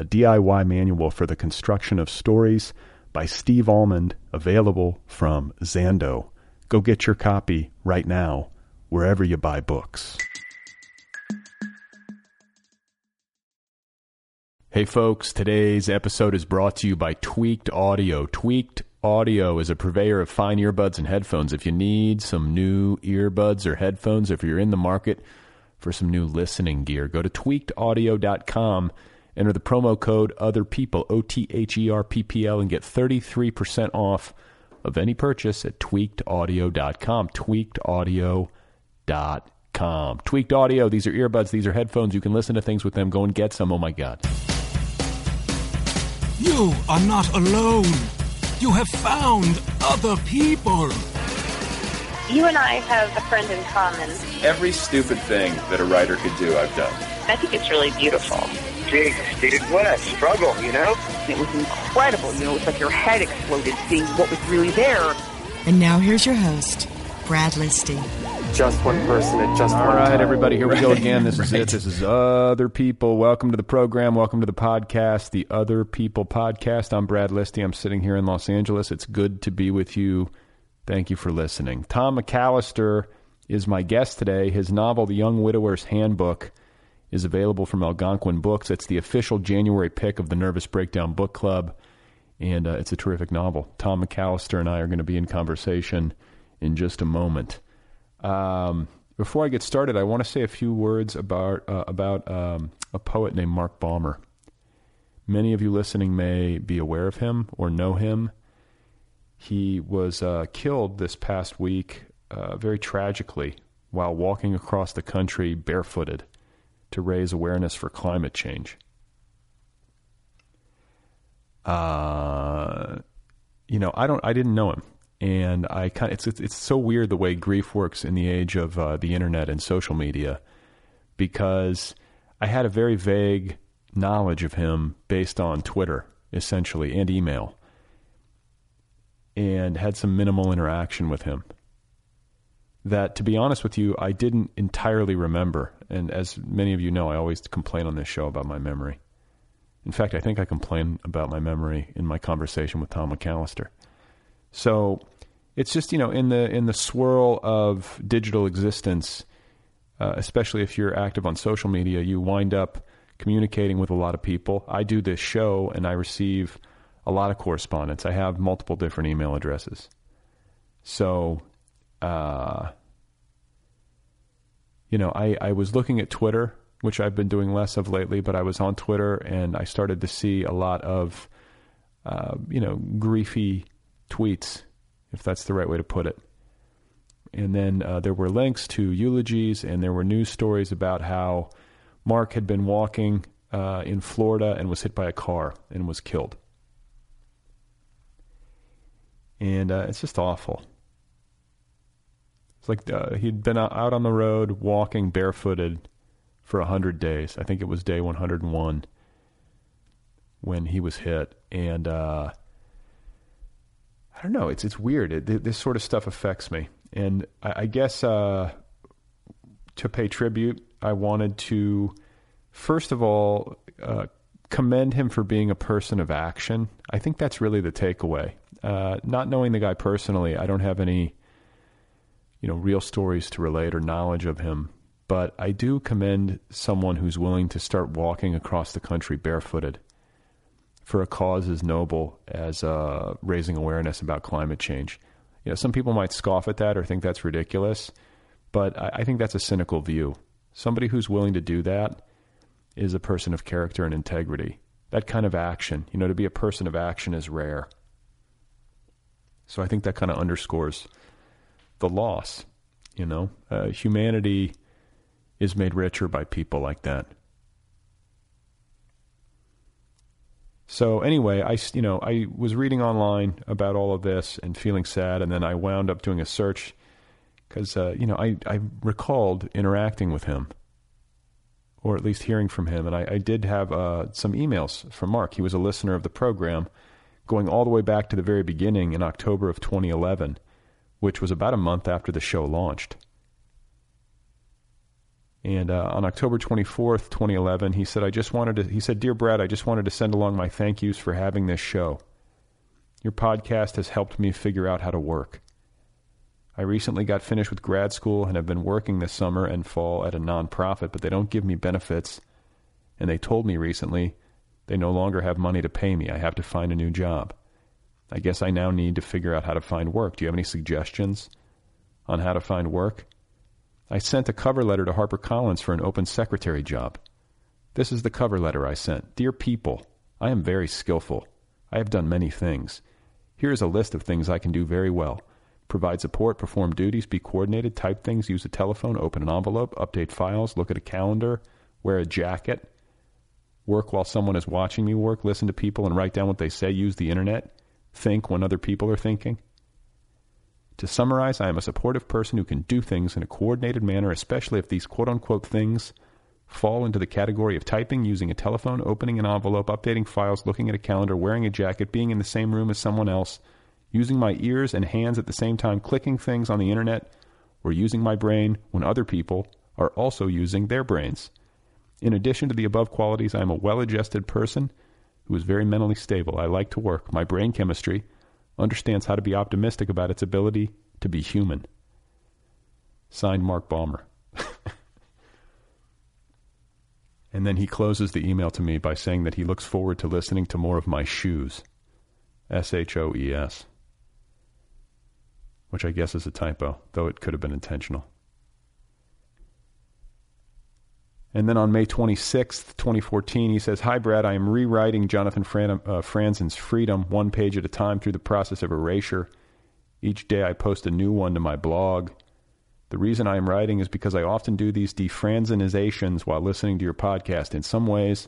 a DIY manual for the construction of stories by Steve Almond, available from Zando. Go get your copy right now, wherever you buy books. Hey folks, today's episode is brought to you by Tweaked Audio. Tweaked Audio is a purveyor of fine earbuds and headphones. If you need some new earbuds or headphones, if you're in the market for some new listening gear, go to tweakedaudio.com Enter the promo code other people O T H E R P P L and get 33% off of any purchase at tweakedaudio.com. Tweakedaudio.com. Tweaked Audio, these are earbuds, these are headphones. You can listen to things with them. Go and get some. Oh my God. You are not alone. You have found other people. You and I have a friend in common. Every stupid thing that a writer could do, I've done. I think it's really beautiful. Jesus, dude, what a struggle, you know? It was incredible. You know, it was like your head exploded seeing what was really there. And now here's your host, Brad Listi. Just one person at just All one right, time. everybody, here we go again. This is Right. it. This is Other People. Welcome to the program. Welcome to the podcast, the Other People podcast. I'm Brad Listi. I'm sitting here in Los Angeles. It's good to be with you. Thank you for listening. Tom McAllister is my guest today. His novel, The Young Widower's Handbook, is available from Algonquin Books. It's the official January pick of the Nervous Breakdown Book Club, and uh, it's a terrific novel. Tom McAllister and I are going to be in conversation in just a moment. Um, before I get started, I want to say a few words about uh, about um, a poet named Mark Baumer. Many of you listening may be aware of him or know him. He was uh, killed this past week, uh, very tragically, while walking across the country barefooted to raise awareness for climate change. Uh, you know, I don't, I didn't know him, and I kind, it's, it's it's so weird the way grief works in the age of uh, the internet and social media, because I had a very vague knowledge of him based on Twitter, essentially, and email, and had some minimal interaction with him. That, to be honest with you, I didn't entirely remember. And as many of you know, I always complain on this show about my memory. In fact, I think I complain about my memory in my conversation with Tom McAllister. So it's just you know in the in the swirl of digital existence, uh, especially if you're active on social media, you wind up communicating with a lot of people. I do this show and I receive a lot of correspondence. I have multiple different email addresses. So, uh, you know, I, I was looking at Twitter, which I've been doing less of lately, but I was on Twitter and I started to see a lot of, uh, you know, griefy tweets, if that's the right way to put it. And then uh, there were links to eulogies and there were news stories about how Mark had been walking uh, in Florida and was hit by a car and was killed. And uh, it's just awful. It's like uh, he'd been out on the road walking barefooted for 100 days. I think it was day 101 when he was hit. And uh, I don't know. It's it's weird. It, this sort of stuff affects me. And I, I guess uh, to pay tribute, I wanted to, first of all, uh, commend him for being a person of action. I think that's really the takeaway. Uh, not knowing the guy personally, I don't have any, you know, real stories to relate or knowledge of him. But I do commend someone who's willing to start walking across the country barefooted. for a cause as noble as uh, raising awareness about climate change. You know, some people might scoff at that or think that's ridiculous, but I, I think that's a cynical view. Somebody who's willing to do that is a person of character and integrity. That kind of action, you know, to be a person of action is rare. So I think that kind of underscores the loss. You know, uh, humanity is made richer by people like that. So anyway, I you know I was reading online about all of this and feeling sad, and then I wound up doing a search because uh, you know I I recalled interacting with him, or at least hearing from him, and I, I did have uh, some emails from Mark. He was a listener of the program, going all the way back to the very beginning in October of 2011, which was about a month after the show launched. And uh, on October 24th, 2011, he said, I just wanted to, he said, Dear Brad, I just wanted to send along my thank yous for having this show. Your podcast has helped me figure out how to work. I recently got finished with grad school and have been working this summer and fall at a nonprofit, but they don't give me benefits. And they told me recently they no longer have money to pay me. I have to find a new job. I guess I now need to figure out how to find work. Do you have any suggestions on how to find work? I sent a cover letter to HarperCollins for an open secretary job. This is the cover letter I sent. Dear people, I am very skillful. I have done many things. Here is a list of things I can do very well provide support, perform duties, be coordinated, type things, use a telephone, open an envelope, update files, look at a calendar, wear a jacket, work while someone is watching me work, listen to people and write down what they say, use the internet, think when other people are thinking. To summarize, I am a supportive person who can do things in a coordinated manner, especially if these quote unquote things fall into the category of typing, using a telephone, opening an envelope, updating files, looking at a calendar, wearing a jacket, being in the same room as someone else, using my ears and hands at the same time, clicking things on the internet, or using my brain when other people are also using their brains. In addition to the above qualities, I am a well adjusted person who is very mentally stable. I like to work. My brain chemistry understands how to be optimistic about its ability to be human. Signed Mark Baumer. and then he closes the email to me by saying that he looks forward to listening to more of my shoes. S H O E S. Which I guess is a typo, though it could have been intentional. And then on May 26th, 2014, he says, Hi, Brad. I am rewriting Jonathan Fran- uh, Franzen's Freedom one page at a time through the process of erasure. Each day I post a new one to my blog. The reason I am writing is because I often do these defranzenizations while listening to your podcast. In some ways,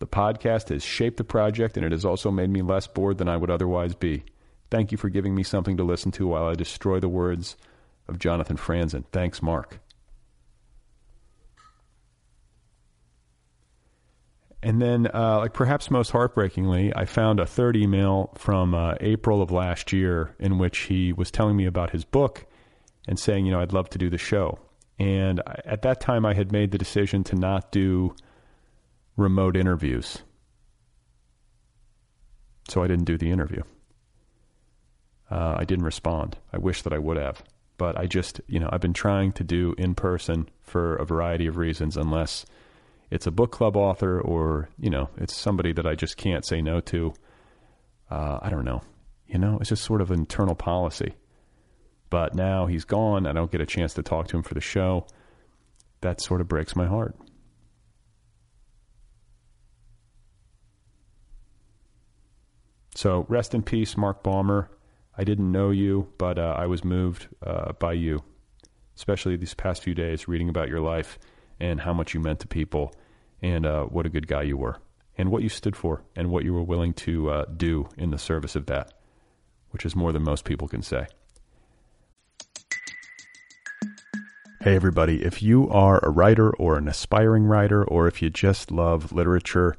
the podcast has shaped the project and it has also made me less bored than I would otherwise be. Thank you for giving me something to listen to while I destroy the words of Jonathan Franzen. Thanks, Mark. And then, uh, like perhaps most heartbreakingly, I found a third email from uh, April of last year in which he was telling me about his book and saying, you know, I'd love to do the show. And I, at that time, I had made the decision to not do remote interviews. So I didn't do the interview. Uh, I didn't respond. I wish that I would have. But I just, you know, I've been trying to do in person for a variety of reasons, unless it's a book club author or you know it's somebody that I just can't say no to. Uh, I don't know. You know, it's just sort of internal policy. But now he's gone. I don't get a chance to talk to him for the show. That sort of breaks my heart. So rest in peace, Mark Baumer. I didn't know you, but uh, I was moved uh, by you, especially these past few days, reading about your life and how much you meant to people and uh, what a good guy you were, and what you stood for, and what you were willing to uh, do in the service of that, which is more than most people can say. Hey, everybody, if you are a writer or an aspiring writer, or if you just love literature,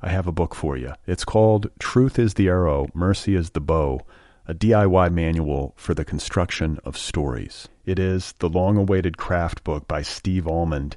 I have a book for you. It's called Truth is the Arrow, Mercy is the Bow, a DIY manual for the construction of stories. It is the long awaited craft book by Steve Almond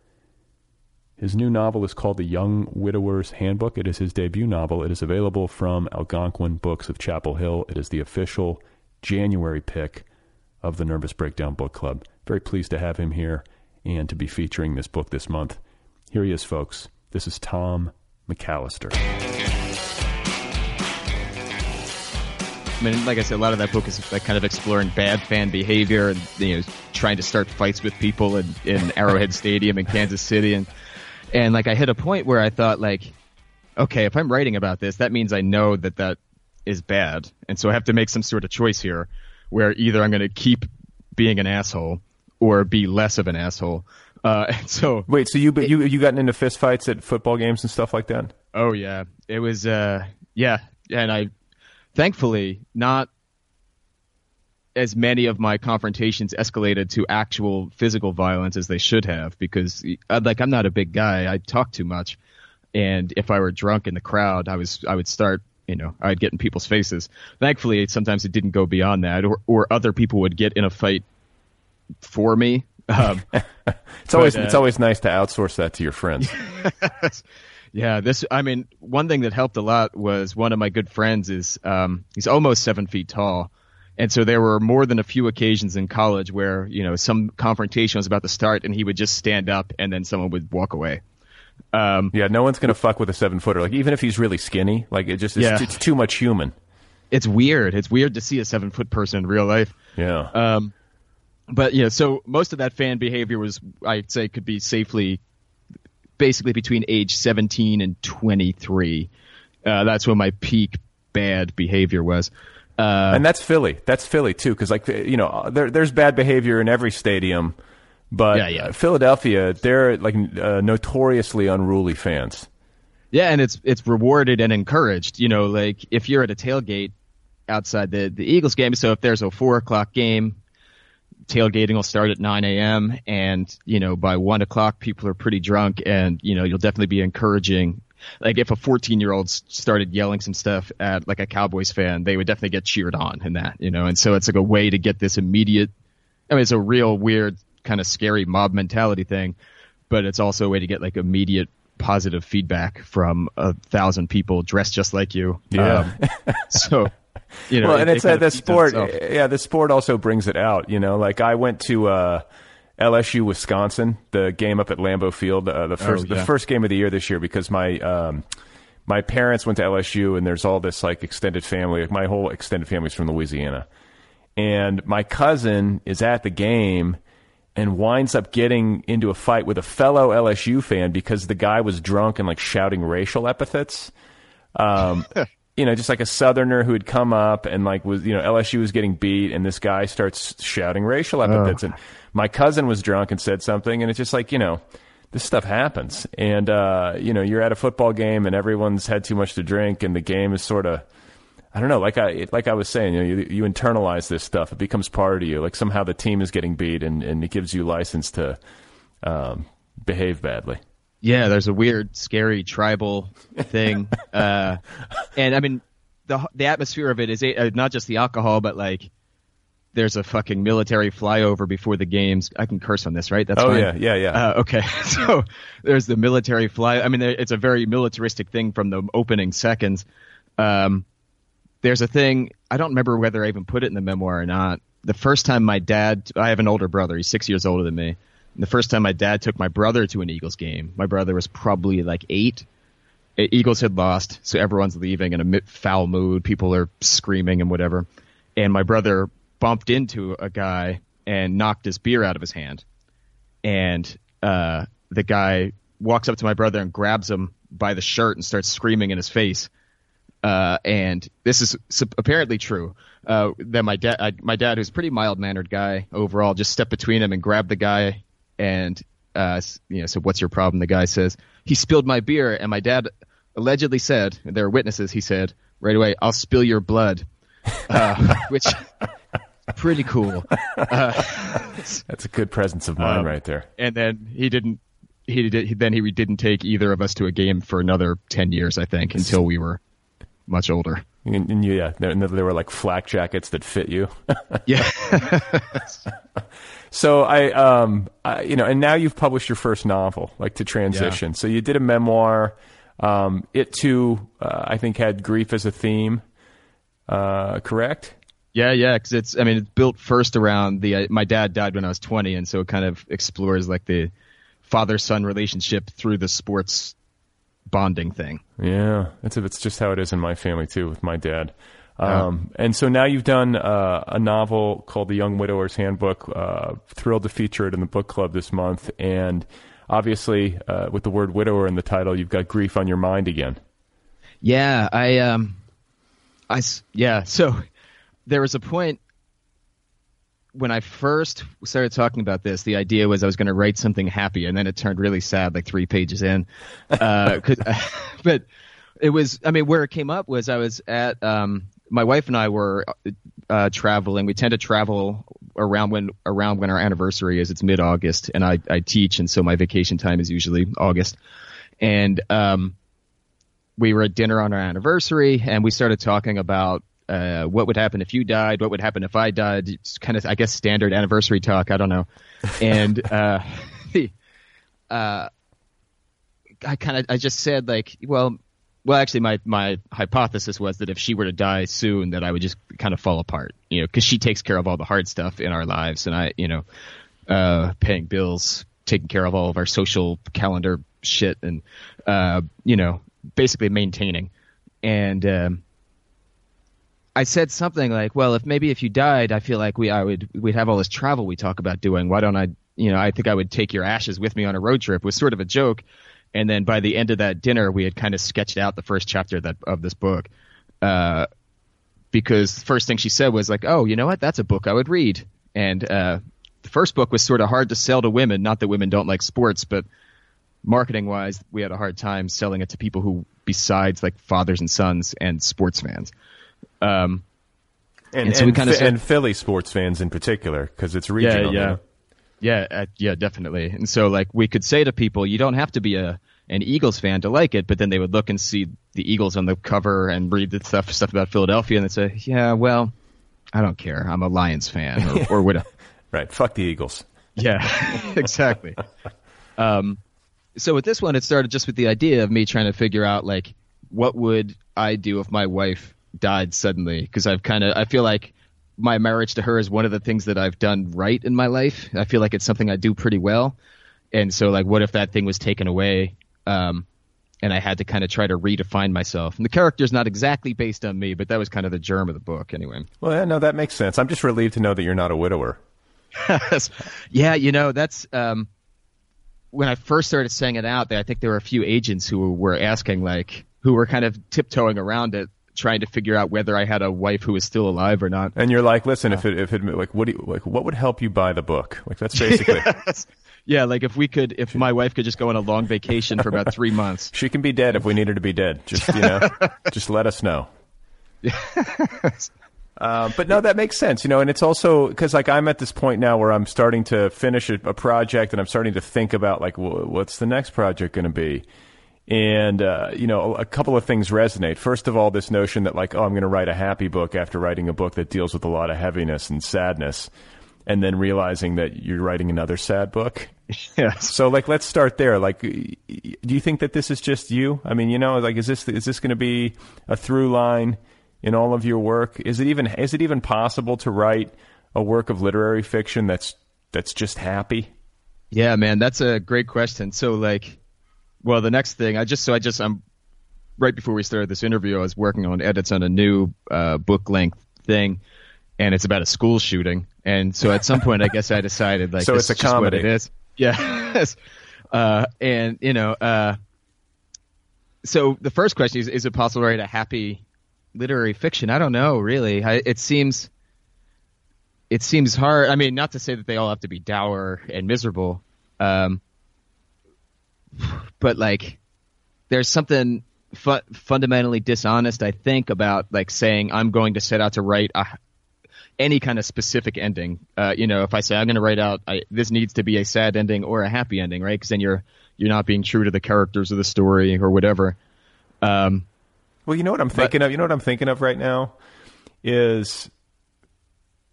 His new novel is called The Young Widower's Handbook. It is his debut novel. It is available from Algonquin Books of Chapel Hill. It is the official January pick of the Nervous Breakdown Book Club. Very pleased to have him here and to be featuring this book this month. Here he is, folks. This is Tom McAllister. I mean, like I said, a lot of that book is like kind of exploring bad fan behavior and you know trying to start fights with people in, in Arrowhead Stadium in Kansas City, and and like I hit a point where I thought like, okay, if I'm writing about this, that means I know that that is bad, and so I have to make some sort of choice here, where either I'm going to keep being an asshole or be less of an asshole. Uh, and so wait, so you you you gotten into fistfights at football games and stuff like that? Oh yeah, it was uh yeah, and I thankfully not as many of my confrontations escalated to actual physical violence as they should have because uh, like I'm not a big guy. I talk too much. And if I were drunk in the crowd I was I would start you know I'd get in people's faces. Thankfully sometimes it didn't go beyond that or or other people would get in a fight for me. Um, it's always uh, it's always nice to outsource that to your friends. Yeah, this. I mean, one thing that helped a lot was one of my good friends is um, he's almost seven feet tall, and so there were more than a few occasions in college where you know some confrontation was about to start, and he would just stand up, and then someone would walk away. Um, yeah, no one's gonna fuck with a seven footer. Like even if he's really skinny, like it just yeah. it's too much human. It's weird. It's weird to see a seven foot person in real life. Yeah. Um, but yeah, so most of that fan behavior was, I'd say, could be safely basically between age 17 and 23. Uh, that's when my peak bad behavior was. Uh, and that's Philly. That's Philly too, because like you know, there, there's bad behavior in every stadium, but yeah, yeah. Philadelphia, they're like uh, notoriously unruly fans. Yeah, and it's it's rewarded and encouraged. You know, like if you're at a tailgate outside the the Eagles game, so if there's a four o'clock game, tailgating will start at 9 a.m. and you know by one o'clock people are pretty drunk and you know you'll definitely be encouraging. Like if a 14 year old started yelling some stuff at like a Cowboys fan, they would definitely get cheered on in that, you know. And so it's like a way to get this immediate. I mean, it's a real weird kind of scary mob mentality thing, but it's also a way to get like immediate positive feedback from a thousand people dressed just like you. Yeah. Um, so you know, well, and it, it's uh, the sport. Yeah, the sport also brings it out. You know, like I went to uh, LSU Wisconsin, the game up at Lambeau Field, uh, the first oh, yeah. the first game of the year this year because my um, my parents went to LSU and there's all this like extended family. Like my whole extended family's from Louisiana, and my cousin is at the game and winds up getting into a fight with a fellow LSU fan because the guy was drunk and like shouting racial epithets. Um, you know, just like a Southerner who had come up and like was, you know, LSU was getting beat, and this guy starts shouting racial epithets, oh. and my cousin was drunk and said something, and it's just like, you know, this stuff happens, and uh, you know, you're at a football game and everyone's had too much to drink, and the game is sort of. I don't know, like I like I was saying, you know, you, you internalize this stuff; it becomes part of you. Like somehow the team is getting beat, and, and it gives you license to um, behave badly. Yeah, there's a weird, scary tribal thing, uh, and I mean, the the atmosphere of it is uh, not just the alcohol, but like there's a fucking military flyover before the games. I can curse on this, right? That's oh fine. yeah, yeah, yeah. Uh, okay, so there's the military fly. I mean, it's a very militaristic thing from the opening seconds. Um, there's a thing. I don't remember whether I even put it in the memoir or not. The first time my dad, I have an older brother. He's six years older than me the first time my dad took my brother to an Eagles game, my brother was probably like eight. Eagles had lost, so everyone's leaving in a foul mood. People are screaming and whatever. And my brother bumped into a guy and knocked his beer out of his hand. And uh, the guy walks up to my brother and grabs him by the shirt and starts screaming in his face. uh, and this is apparently true. Uh, that my dad, my dad, who's a pretty mild mannered guy overall, just stepped between him and grabbed the guy, and uh, you know, "What's your problem?" The guy says, "He spilled my beer," and my dad allegedly said, there are witnesses. He said right away, "I'll spill your blood," uh, which pretty cool. Uh, That's a good presence of mind Um, right there. and then he didn't. He did. He, then he didn't take either of us to a game for another ten years, I think, until we were much older. And, and you, yeah, there, and there were like flak jackets that fit you. Yeah. So I, um, I, you know, and now you've published your first novel, like to transition. So you did a memoir. Um, it too, uh, I think, had grief as a theme. Uh, correct? Yeah, yeah, because it's. I mean, it's built first around the. Uh, my dad died when I was 20, and so it kind of explores like the father-son relationship through the sports bonding thing. Yeah, that's it's just how it is in my family too with my dad. Um, And so now you've done uh, a novel called The Young Widower's Handbook. Uh, thrilled to feature it in the book club this month, and obviously uh, with the word widower in the title, you've got grief on your mind again. Yeah, I um, I yeah. So there was a point when I first started talking about this. The idea was I was going to write something happy, and then it turned really sad, like three pages in. Uh, but it was. I mean, where it came up was I was at. Um, my wife and I were uh, traveling. We tend to travel around when around when our anniversary is. It's mid August, and I I teach, and so my vacation time is usually August. And um, we were at dinner on our anniversary and we started talking about uh, what would happen if you died, what would happen if I died. It's kind of, I guess, standard anniversary talk. I don't know. And uh, uh, I kind of, I just said like, well, well, actually, my my hypothesis was that if she were to die soon, that I would just kind of fall apart, you know, because she takes care of all the hard stuff in our lives, and I, you know, uh, paying bills, taking care of all of our social calendar shit, and uh, you know, basically maintaining. And um, I said something like, "Well, if maybe if you died, I feel like we I would we'd have all this travel we talk about doing. Why don't I? You know, I think I would take your ashes with me on a road trip." Was sort of a joke. And then by the end of that dinner, we had kind of sketched out the first chapter that of this book. Uh, because the first thing she said was like, "Oh, you know what? That's a book I would read." And uh, the first book was sort of hard to sell to women. Not that women don't like sports, but marketing wise, we had a hard time selling it to people who, besides like fathers and sons and sports fans. Um, And, And so we kinda Phi- and Philly sports fans in particular, because it's regional. Yeah, yeah, yeah, uh, yeah, definitely. And so, like, we could say to people, you don't have to be a an Eagles fan to like it, but then they would look and see the Eagles on the cover and read the stuff stuff about Philadelphia, and they'd say, yeah, well, I don't care. I'm a Lions fan, or, or whatever. Right. Fuck the Eagles. Yeah, exactly. Um, so with this one, it started just with the idea of me trying to figure out like what would I do if my wife died suddenly? Because I've kind of I feel like my marriage to her is one of the things that I've done right in my life. I feel like it's something I do pretty well, and so like what if that thing was taken away? Um, and I had to kind of try to redefine myself. And the character's not exactly based on me, but that was kind of the germ of the book, anyway. Well, yeah, no, that makes sense. I'm just relieved to know that you're not a widower. yeah, you know, that's um, when I first started saying it out. There I think there were a few agents who were asking, like, who were kind of tiptoeing around it, trying to figure out whether I had a wife who was still alive or not. And you're like, listen, if it, if it, like, what do you, like, what would help you buy the book? Like, that's basically, Yeah, like if we could, if my wife could just go on a long vacation for about three months. she can be dead if we need her to be dead. Just, you know, just let us know. Uh, but no, that makes sense, you know, and it's also because like I'm at this point now where I'm starting to finish a, a project and I'm starting to think about like wh- what's the next project going to be, and uh, you know, a couple of things resonate. First of all, this notion that like, oh, I'm going to write a happy book after writing a book that deals with a lot of heaviness and sadness, and then realizing that you're writing another sad book. Yes. So like, let's start there. Like, do you think that this is just you? I mean, you know, like, is this is this going to be a through line in all of your work? Is it even is it even possible to write a work of literary fiction that's that's just happy? Yeah, man, that's a great question. So like, well, the next thing I just so I just I'm right before we started this interview, I was working on edits on a new uh, book length thing, and it's about a school shooting. And so at some point, I guess I decided like So it's a is just what comedy. it is. Yeah. uh, and you know, uh, so the first question is: Is it possible to write a happy literary fiction. I don't know, really. I, it seems it seems hard. I mean, not to say that they all have to be dour and miserable, um, but like there's something fu- fundamentally dishonest, I think, about like saying I'm going to set out to write a, any kind of specific ending. Uh, you know, if I say I'm going to write out I, this needs to be a sad ending or a happy ending, right? Because then you're you're not being true to the characters of the story or whatever. Um, well, you know what I'm thinking but, of. You know what I'm thinking of right now is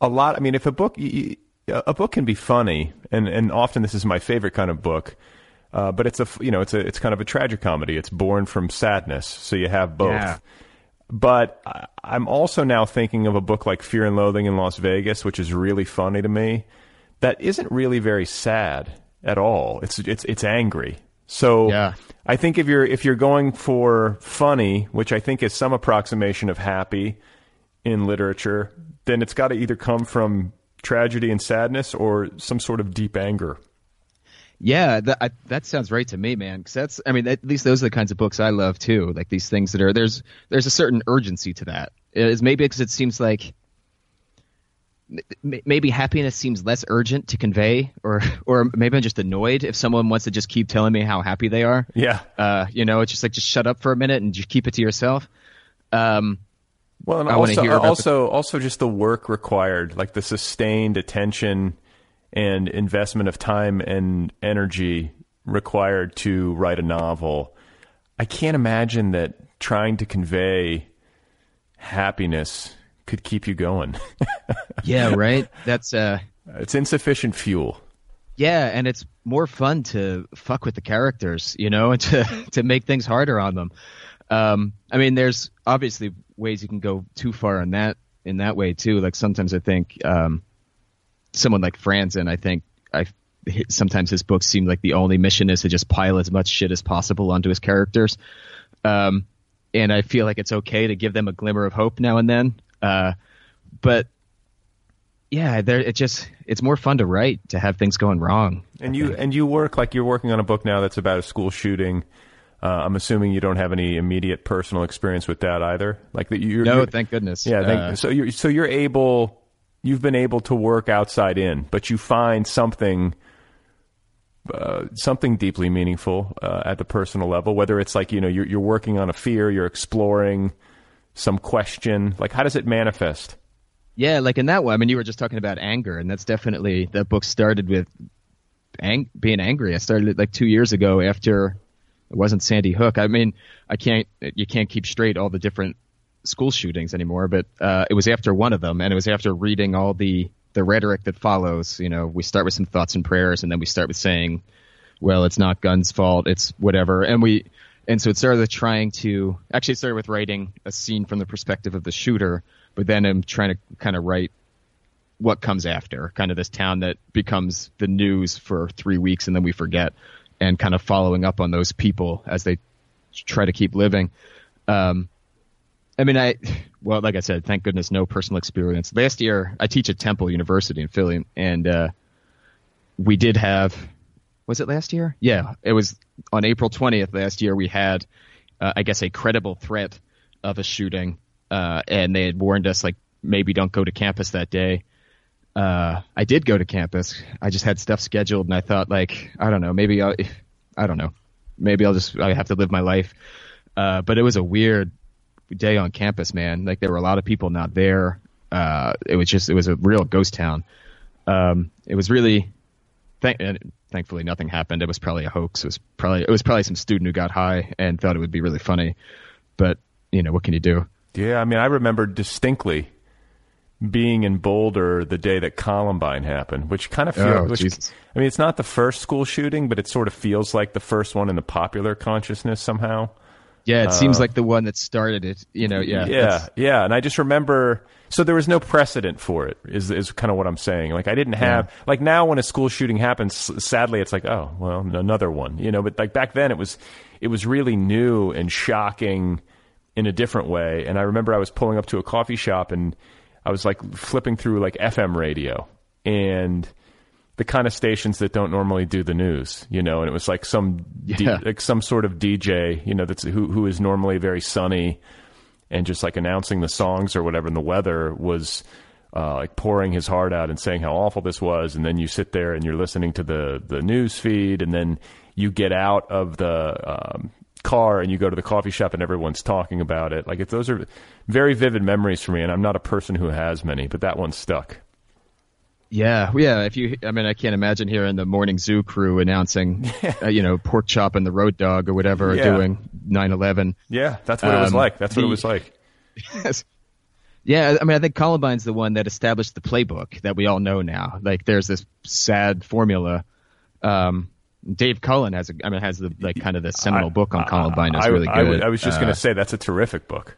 a lot. I mean, if a book a book can be funny, and and often this is my favorite kind of book. Uh, but it's a you know it's a it's kind of a tragic comedy. It's born from sadness, so you have both. Yeah. But I'm also now thinking of a book like Fear and Loathing in Las Vegas, which is really funny to me. That isn't really very sad at all. It's it's it's angry. So yeah. I think if you're if you're going for funny, which I think is some approximation of happy in literature, then it's got to either come from tragedy and sadness or some sort of deep anger. Yeah, that I, that sounds right to me, man. Because that's, I mean, at least those are the kinds of books I love too. Like these things that are there's there's a certain urgency to that. Is maybe because it seems like maybe happiness seems less urgent to convey, or or maybe I'm just annoyed if someone wants to just keep telling me how happy they are. Yeah, uh, you know, it's just like just shut up for a minute and just keep it to yourself. Um, well, and I also also the- also just the work required, like the sustained attention and investment of time and energy required to write a novel. I can't imagine that trying to convey happiness could keep you going. yeah, right. That's uh it's insufficient fuel. Yeah, and it's more fun to fuck with the characters, you know, and to to make things harder on them. Um, I mean, there's obviously ways you can go too far in that in that way too. Like sometimes I think um, someone like Franzen, I think I sometimes his books seem like the only mission is to just pile as much shit as possible onto his characters. Um, and I feel like it's okay to give them a glimmer of hope now and then. Uh, but yeah, there it just it's more fun to write to have things going wrong. And you and you work like you're working on a book now that's about a school shooting. Uh, I'm assuming you don't have any immediate personal experience with that either. Like that you No, thank goodness. Yeah, thank, uh, so you're so you're able you've been able to work outside in, but you find something uh, something deeply meaningful uh, at the personal level. Whether it's like you know you're, you're working on a fear, you're exploring some question. Like how does it manifest? Yeah, like in that one. I mean, you were just talking about anger, and that's definitely that book started with ang- being angry. I started it like two years ago after it wasn't Sandy Hook. I mean, I can't you can't keep straight all the different school shootings anymore, but uh, it was after one of them, and it was after reading all the the rhetoric that follows. You know, we start with some thoughts and prayers, and then we start with saying, "Well, it's not guns' fault; it's whatever." And we, and so it started with trying to actually started with writing a scene from the perspective of the shooter, but then I'm trying to kind of write what comes after, kind of this town that becomes the news for three weeks, and then we forget, and kind of following up on those people as they try to keep living. Um, I mean, I well, like I said, thank goodness, no personal experience. Last year, I teach at Temple University in Philly, and uh, we did have. Was it last year? Yeah, it was on April twentieth last year. We had, uh, I guess, a credible threat of a shooting, uh, and they had warned us like maybe don't go to campus that day. Uh, I did go to campus. I just had stuff scheduled, and I thought like I don't know, maybe I'll, I don't know, maybe I'll just I have to live my life. Uh, but it was a weird day on campus, man. Like there were a lot of people not there. Uh, it was just it was a real ghost town. Um, it was really, th- thankfully nothing happened. It was probably a hoax. It was probably it was probably some student who got high and thought it would be really funny. But you know what can you do? Yeah, I mean I remember distinctly being in Boulder the day that Columbine happened, which kind of feels. Oh. I mean, it's not the first school shooting, but it sort of feels like the first one in the popular consciousness somehow. Yeah, it uh, seems like the one that started it. You know, yeah, yeah, yeah. And I just remember, so there was no precedent for it. Is is kind of what I'm saying. Like I didn't have yeah. like now when a school shooting happens, sadly, it's like oh well, another one. You know, but like back then it was it was really new and shocking in a different way. And I remember I was pulling up to a coffee shop and I was like flipping through like FM radio and the kind of stations that don't normally do the news, you know, and it was like some yeah. D, like some sort of DJ, you know, that's who who is normally very sunny and just like announcing the songs or whatever, and the weather was uh, like pouring his heart out and saying how awful this was, and then you sit there and you're listening to the the news feed, and then you get out of the um, car and you go to the coffee shop and everyone's talking about it. Like if those are very vivid memories for me, and I'm not a person who has many, but that one stuck. Yeah, yeah. If you, I mean, I can't imagine hearing the morning zoo crew announcing, uh, you know, pork chop and the road dog or whatever Yeah. doing 9/11. Yeah, that's what it was Um, like. That's what it was like. Yes. Yeah, I mean, I think Columbine's the one that established the playbook that we all know now. Like, there's this sad formula. Um, Dave Cullen has, a, I mean, has the like kind of the seminal book on Columbine. It's I, really I, good. I was just Uh, going to say that's a terrific book.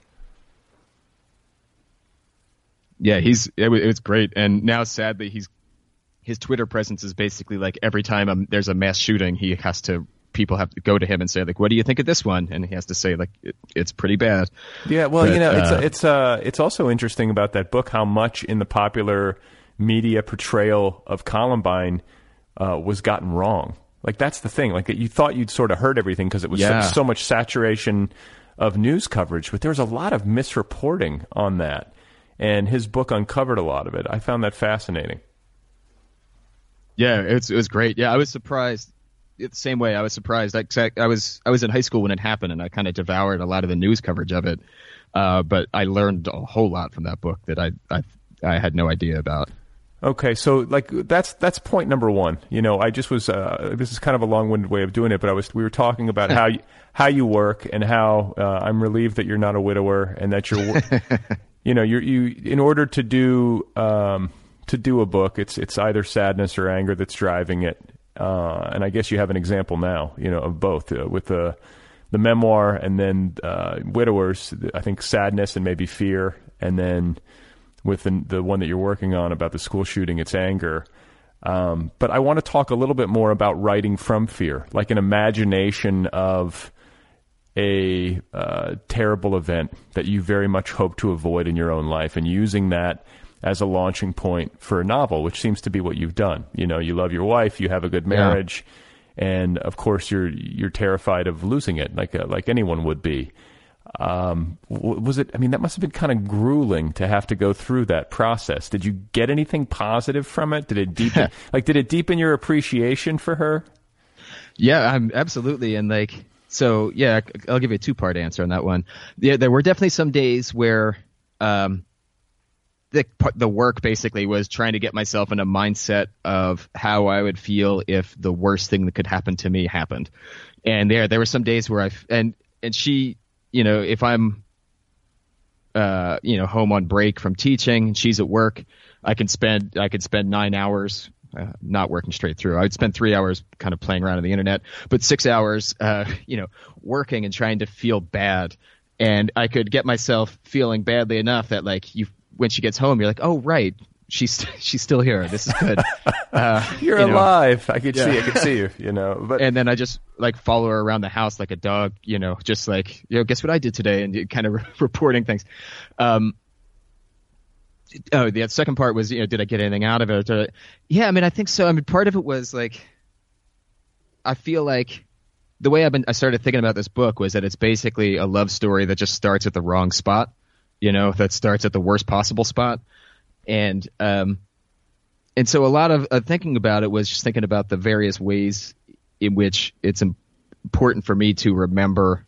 Yeah, he's it was, it was great, and now sadly he's his Twitter presence is basically like every time um, there's a mass shooting, he has to people have to go to him and say like, "What do you think of this one?" And he has to say like, it, "It's pretty bad." Yeah, well, But, you know, it's uh, it's uh, it's also interesting about that book how much in the popular media portrayal of Columbine uh, was gotten wrong. Like that's the thing. Like you thought you'd sort of heard everything because it was Yeah. so, so much saturation of news coverage, but there was a lot of misreporting on that, and his book uncovered a lot of it. I found that fascinating. Yeah, it was, it was great. Yeah, I was surprised. It's the same way I was surprised. I, I was I was in high school when it happened, and I kind of devoured a lot of the news coverage of it. Uh, but I learned a whole lot from that book that I I, I had no idea about. Okay, so like that's that's point number one. You know, I just was. Uh, this is kind of a long-winded way of doing it, but I was. We were talking about how you, how you work and how uh, I'm relieved that you're not a widower and that you're. you know, you're you in order to do um, to do a book, it's it's either sadness or anger that's driving it. Uh, and I guess you have an example now. You know, of both uh, with the the memoir and then uh, widowers. I think sadness and maybe fear, and then with the, the one that you're working on about the school shooting, it's anger. Um, but I want to talk a little bit more about writing from fear, like an imagination of a uh, terrible event that you very much hope to avoid in your own life, and using that as a launching point for a novel, which seems to be what you've done. You know, you love your wife, you have a good marriage, and of course you're you're terrified of losing it, like uh, like anyone would be um, was it? I mean, that must have been kind of grueling to have to go through that process. Did you get anything positive from it? Did it deepen, like, did it deepen your appreciation for her? Yeah, I'm absolutely. And like, so yeah, I'll give you a two part answer on that one. Yeah, there were definitely some days where, um, the the work basically was trying to get myself in a mindset of how I would feel if the worst thing that could happen to me happened. And there, there were some days where I and and she, you know, if I'm, uh, you know, home on break from teaching, and she's at work, I can spend I could spend nine hours uh, not working straight through. I would spend three hours kind of playing around on the internet, but six hours, uh, you know, working and trying to feel bad. And I could get myself feeling badly enough that like you, when she gets home, you're like, oh right, she's she's still here. This is good. Uh, You're you know. alive. I could Yeah. see. I could see you. You know, but and then I just like follow her around the house like a dog, you know, just like, you know, guess what I did today and kind of reporting things. Um, oh, the second part was, you know, did I get anything out of it? I- yeah, I mean, I think so. I mean, part of it was like, I feel like the way I've been, I started thinking about this book was that it's basically a love story that just starts at the wrong spot, you know, that starts at the worst possible spot. And, um, and so a lot of uh, thinking about it was just thinking about the various ways in which it's important for me to remember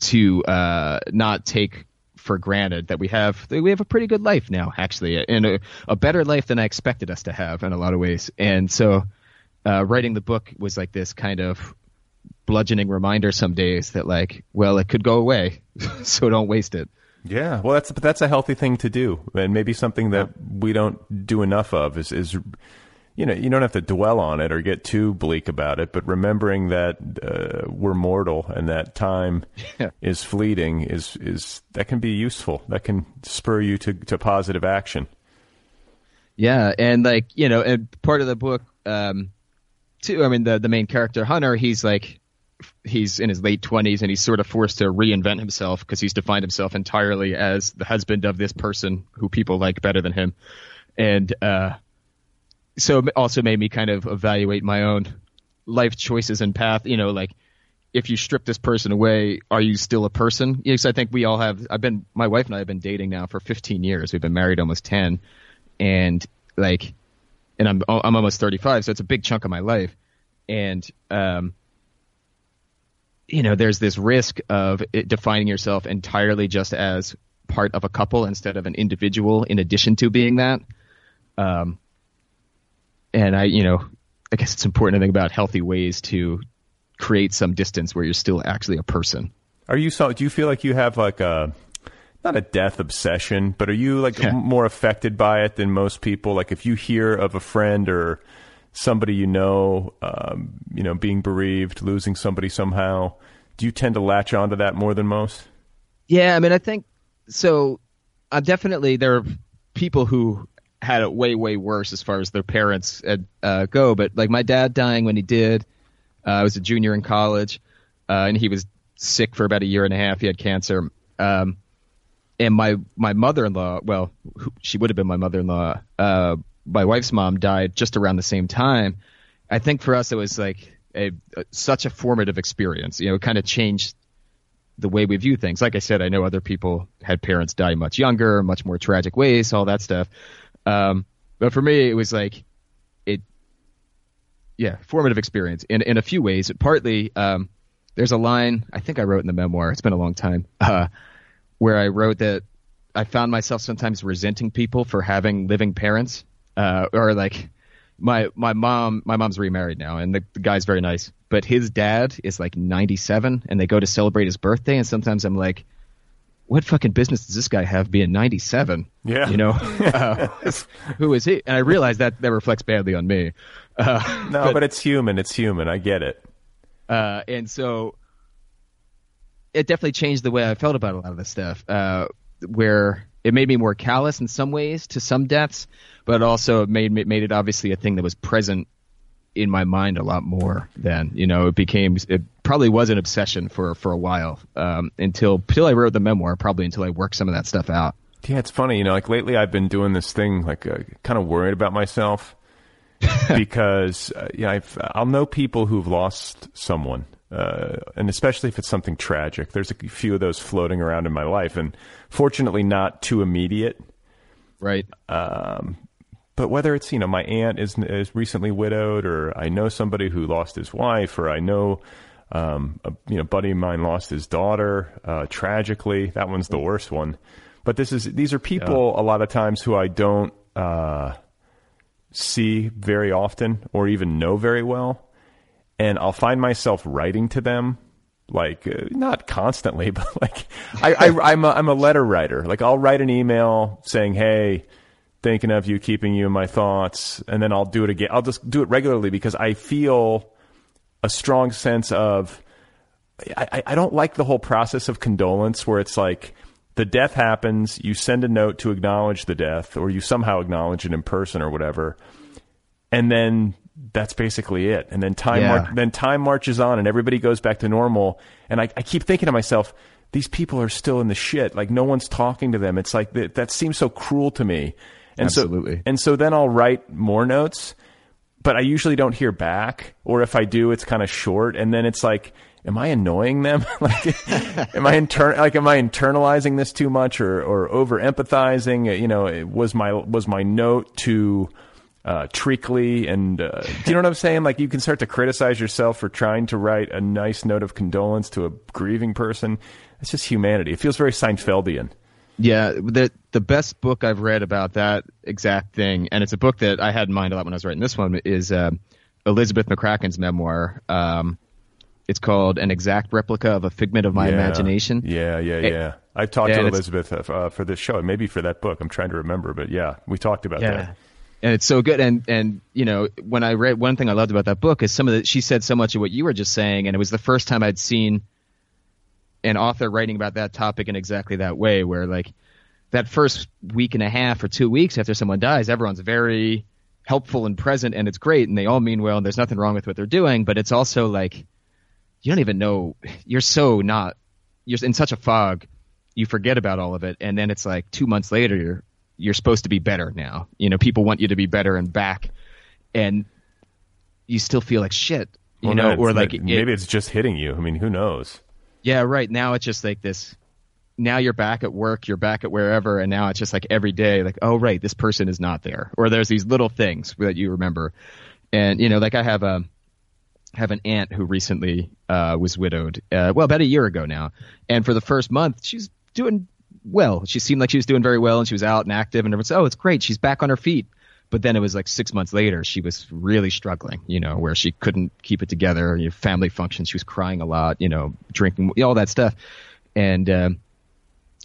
to uh, not take for granted that we have we have a pretty good life now, actually, and a, a better life than I expected us to have in a lot of ways. And so, uh, writing the book was like this kind of bludgeoning reminder some days that like, well, it could go away, so don't waste it. yeah, well, that's that's a healthy thing to do, and maybe something that we don't do enough of is is. You know, you don't have to dwell on it or get too bleak about it, but remembering that uh, we're mortal and that time Yeah. is fleeting is is that can be useful. That can spur you to to positive action. Yeah, and like you know, and part of the book, um, too. I mean, the the main character Hunter, he's like, he's in his late twenties, and he's sort of forced to reinvent himself because he's defined himself entirely as the husband of this person who people like better than him, and uh, so it also made me kind of evaluate my own life choices and path. You know, like if you strip this person away, are you still a person? Yes, I think we all have. I've been my wife and I have been dating now for 15 years. We've been married almost 10, and like, and I'm I'm almost 35, so it's a big chunk of my life, and um, you know, there's this risk of defining yourself entirely just as part of a couple instead of an individual in addition to being that. Um, and I, you know, I guess it's important to think about healthy ways to create some distance where you're still actually a person. Are you so? Do you feel like you have like a not a death obsession, but are you like Yeah. more affected by it than most people? Like if you hear of a friend or somebody you know, um, you know, being bereaved, losing somebody somehow, do you tend to latch onto that more than most? Yeah, I mean, I think so. Uh, definitely, there are people who had it way, way worse as far as their parents uh, uh, go. But like my dad dying when he did, uh, I was a junior in college, uh, and he was sick for about a year and a half. He had cancer. Um, and my my mother-in-law, well, she would have been my mother-in-law. Uh, my wife's mom died just around the same time. I think for us it was like a, a such a formative experience. You know, it kind of changed the way we view things. Like I said, I know other people had parents die much younger, much more tragic ways, all that stuff. Um, but for me, it was like it, yeah, formative experience in in a few ways. Partly, um, there's a line I think I wrote in the memoir. It's been a long time, uh, where I wrote that I found myself sometimes resenting people for having living parents, uh, or like my my mom my mom's remarried now, and the, the guy's very nice, but his dad is like 97, and they go to celebrate his birthday, and sometimes I'm like. What fucking business does this guy have being 97? Yeah. You know, uh, who is he? And I realize that that reflects badly on me. Uh, No, but, it's human. It's human. I get it. uh, and so it definitely changed the way I felt about a lot of this stuff. Uh, where it made me more callous in some ways to some deaths, but it also made made it obviously a thing that was present in my mind a lot more than you know it became it probably was an obsession for for a while um, until until I wrote the memoir probably until I worked some of that stuff out. Yeah, it's funny. You know, like lately I've been doing this thing, like uh, kind of worried about myself because, uh, you know, I've, I'll know people who've lost someone, uh, and especially if it's something tragic. There's a few of those floating around in my life, and fortunately not too immediate. Right. Um, but whether it's you know my aunt is is recently widowed, or I know somebody who lost his wife, or I know um, a you know buddy of mine lost his daughter uh, tragically. That one's the worst one. But this is these are people a lot of times who I don't uh, see very often or even know very well, and I'll find myself writing to them. Like uh, not constantly, but like I, I, I'm a, I'm a letter writer. Like I'll write an email saying, "Hey, thinking of you, keeping you in my thoughts, and then I'll do it again. I'll just do it regularly because I feel a strong sense of I, I- don't like the whole process of condolence where it's like the death happens, you send a note to acknowledge the death, or you somehow acknowledge it in person or whatever, and then that's basically it. And then time Yeah. mar- then time marches on, and everybody goes back to normal. And I, I keep thinking to myself, these people are still in the shit. Like no one's talking to them. It's like that, that seems so cruel to me. And Absolutely. So, and so then I'll write more notes, but I usually don't hear back. Or if I do, it's kind of short. And then it's like, am I annoying them? like, am I inter- like, am I internalizing this too much or, or over empathizing? You know, was my, was my note too, uh, treacly and uh, do you know what I'm saying? Like you can start to criticize yourself for trying to write a nice note of condolence to a grieving person. It's just humanity. It feels very Seinfeldian. Yeah, the the best book I've read about that exact thing, and it's a book that I had in mind a lot when I was writing this one, is um, Elizabeth McCracken's memoir. Um, it's called "An Exact Replica of a Figment of My Yeah. Imagination." Yeah, yeah, It- yeah. I've talked Yeah, to Elizabeth uh, for this show, and maybe for that book. I'm trying to remember, but yeah, we talked about that. and it's so good. And and you know, when I read one thing I loved about that book is some of the she said so much of what you were just saying, and it was the first time I'd seen an author writing about that topic in exactly that way, where like that first week and a half or two weeks after someone dies, everyone's very helpful and present, and it's great, and they all mean well, and there's nothing wrong with what they're doing, but it's also like you don't even know you're so not you're in such a fog you forget about all of it and then it's like two months later you're you're supposed to be better now you know people want you to be better and back and you still feel like shit you Well, know, no, or like it- maybe it's just hitting you. I mean, who knows? Yeah, right. Now it's just like this. Now you're back at work, you're back at wherever, and now it's just like every day, like, oh right, this person is not there, or there's these little things that you remember, and you know, like I have a have an aunt who recently uh, was widowed, uh, well, about a year ago now, and for the first month, she's doing well. She seemed like she was doing very well, and she was out and active, and everyone said, oh, it's great, she's back on her feet. But then it was like six months later, she was really struggling, you know, where she couldn't keep it together. You know, family functions, she was crying a lot, you know, drinking, all that stuff. And um,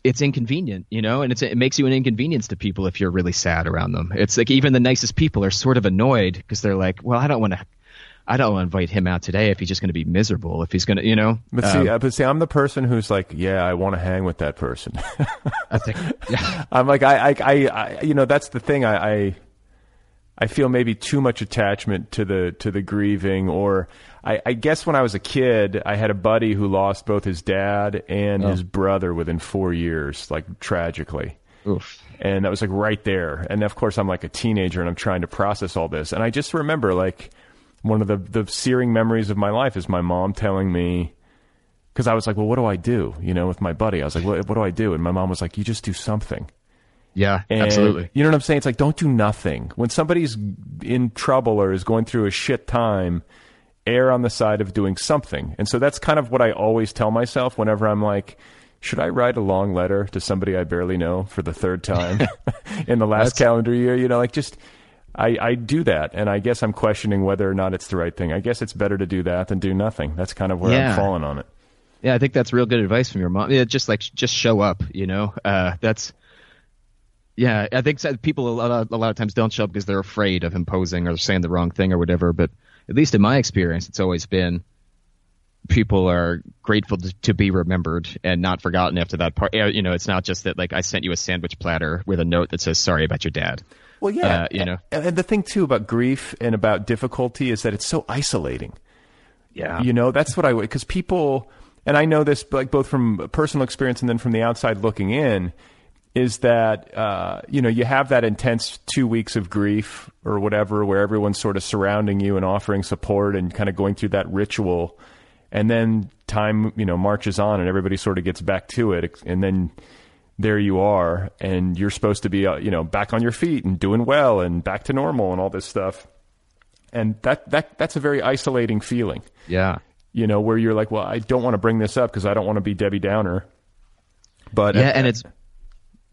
it's inconvenient, you know, and it's, it makes you an inconvenience to people if you're really sad around them. It's like even the nicest people are sort of annoyed because they're like, well, I don't want to. I don't want to invite him out today if he's just going to be miserable. If he's going to, you know. But see, Um, uh, but see, I'm the person who's like, yeah, I want to hang with that person. I think, yeah, I'm like, I, I, I, I you know, that's the thing. I, I, I feel maybe too much attachment to the to the grieving, or I, I guess when I was a kid, I had a buddy who lost both his dad and oh. his brother within four years, like tragically. oof. and that was like right there. And of course, I'm like a teenager and I'm trying to process all this. And I just remember like one of the the searing memories of my life is my mom telling me because I was like, well, what do I do? You know, with my buddy, I was like, what, what do I do? And my mom was like, you just do something. Yeah, And absolutely. You know what I'm saying? It's like don't do nothing when somebody's in trouble or is going through a shit time. Err on the side of doing something, and so that's kind of what I always tell myself whenever I'm like, should I write a long letter to somebody I barely know for the third time in the last That's- calendar year? You know, like just I, I do that, and I guess I'm questioning whether or not it's the right thing. I guess it's better to do that than do nothing. That's kind of where Yeah. I'm falling on it. Yeah, I think that's real good advice from your mom. Yeah, just like just show up, you know. Uh, that's yeah. I think people a lot, of, a lot of times don't show up because they're afraid of imposing or saying the wrong thing or whatever. But at least in my experience, it's always been people are grateful to, to be remembered and not forgotten after that part. You know, it's not just that like I sent you a sandwich platter with a note that says sorry about your dad. Well, yeah, Uh, you know. and and the thing too about grief and about difficulty is that it's so isolating. Yeah. You know, that's what I because people, and I know this like both from personal experience and then from the outside looking in, is that uh, you know you have that intense two weeks of grief or whatever where everyone's sort of surrounding you and offering support and kind of going through that ritual, and then time you know marches on and everybody sort of gets back to it, and then there you are and you're supposed to be uh, you know back on your feet and doing well and back to normal and all this stuff. And that that that's a very isolating feeling. Yeah. you know where you're like well I don't want to bring this up because I don't want to be Debbie Downer. But yeah, and it's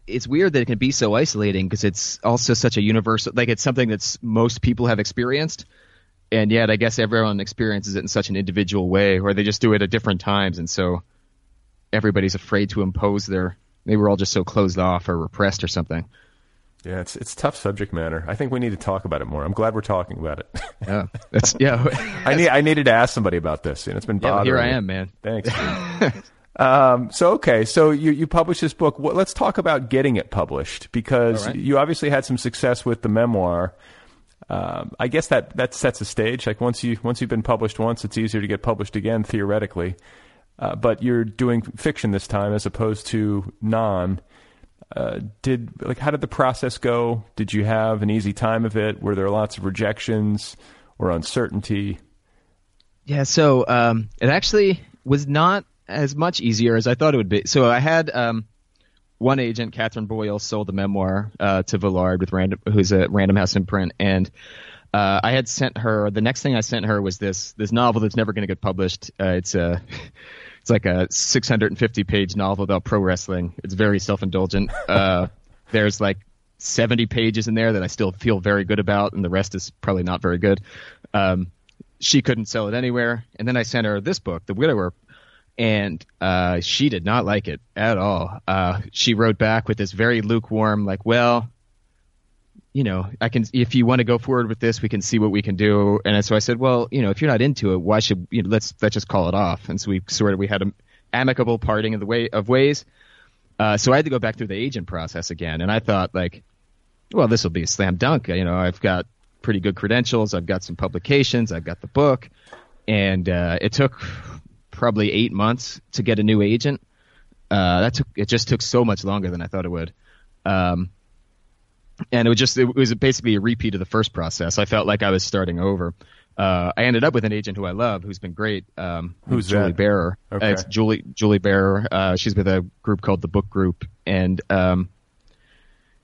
it's weird that it can be so isolating because it's also such a universal like it's something that's most people have experienced and yet I guess everyone experiences it in such an individual way or they just do it at different times and so everybody's afraid to impose their they were all just so closed off or repressed or something. yeah it's it's tough subject matter I think we need to talk about it more I'm glad we're talking about it Yeah. That's yeah. I need I needed to ask somebody about this and it's been yeah bothering here I am, man. Thanks. um, so okay, so you you published this book. What, let's talk about getting it published because right. you obviously had some success with the memoir. Um, I guess that that sets a stage. Like once you once you've been published once, it's easier to get published again theoretically. Uh, but you're doing fiction this time as opposed to non. Uh, did like how did the process go? Did you have an easy time of it? Were there lots of rejections or uncertainty? Yeah, so um, it actually was not as much easier as I thought it would be. So I had um, one agent, Catherine Boyle, sold the memoir uh, to Villard with Random, who's a Random House imprint, and uh, I had sent her. The next thing I sent her was this this novel that's never going to get published. Uh, it's a it's like a 650 page novel about pro wrestling. It's very self indulgent. Uh, there's like 70 pages in there that I still feel very good about, and the rest is probably not very good. Um, she couldn't sell it anywhere. And then I sent her this book, The Widower, and uh, she did not like it at all. Uh, she wrote back with this very lukewarm, like, well, you know, I can if you want to go forward with this, we can see what we can do. And so I said, well, you know, if you're not into it, why should you know, let's let's just call it off. And so we sort of we had an amicable parting of the way of ways. Uh, so I had to go back through the agent process again, and I thought like, well, this will be a slam dunk. You know, I've got pretty good credentials. I've got some publications. I've got the book, and uh, it took probably eight months to get a new agent. Uh, that took it just took so much longer than I thought it would. Um, and it was just it was basically a repeat of the first process. I felt like I was starting over. uh, I ended up with an agent who I love, who's been great. Um, Who's Julie that? Barer. Okay. Uh, it's Julie Julie Barer. Uh, she's with a group called the Book Group, and um,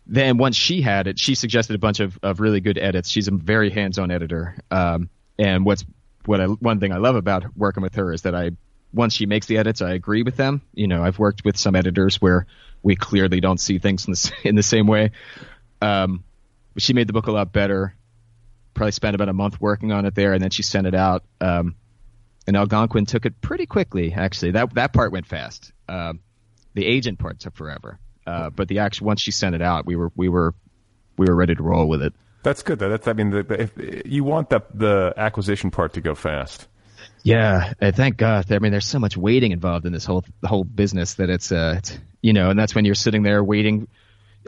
then once she had it, she suggested a bunch of, of really good edits. She's a very hands-on editor. Um, and what's what I, one thing I love about working with her is that I once she makes the edits, I agree with them. You know, I've worked with some editors where we clearly don't see things in the, in the same way. Um, she made the book a lot better. Probably spent about a month working on it there, and then she sent it out. Um, and Algonquin took it pretty quickly. Actually, that that part went fast. Um, the agent part took forever, uh, but the actual once she sent it out, we were we were we were ready to roll with it. That's good though. That's I mean, the, if you want the the acquisition part to go fast. Yeah, thank God. I mean, there's so much waiting involved in this whole the whole business that it's uh, it's, you know, and that's when you're sitting there waiting.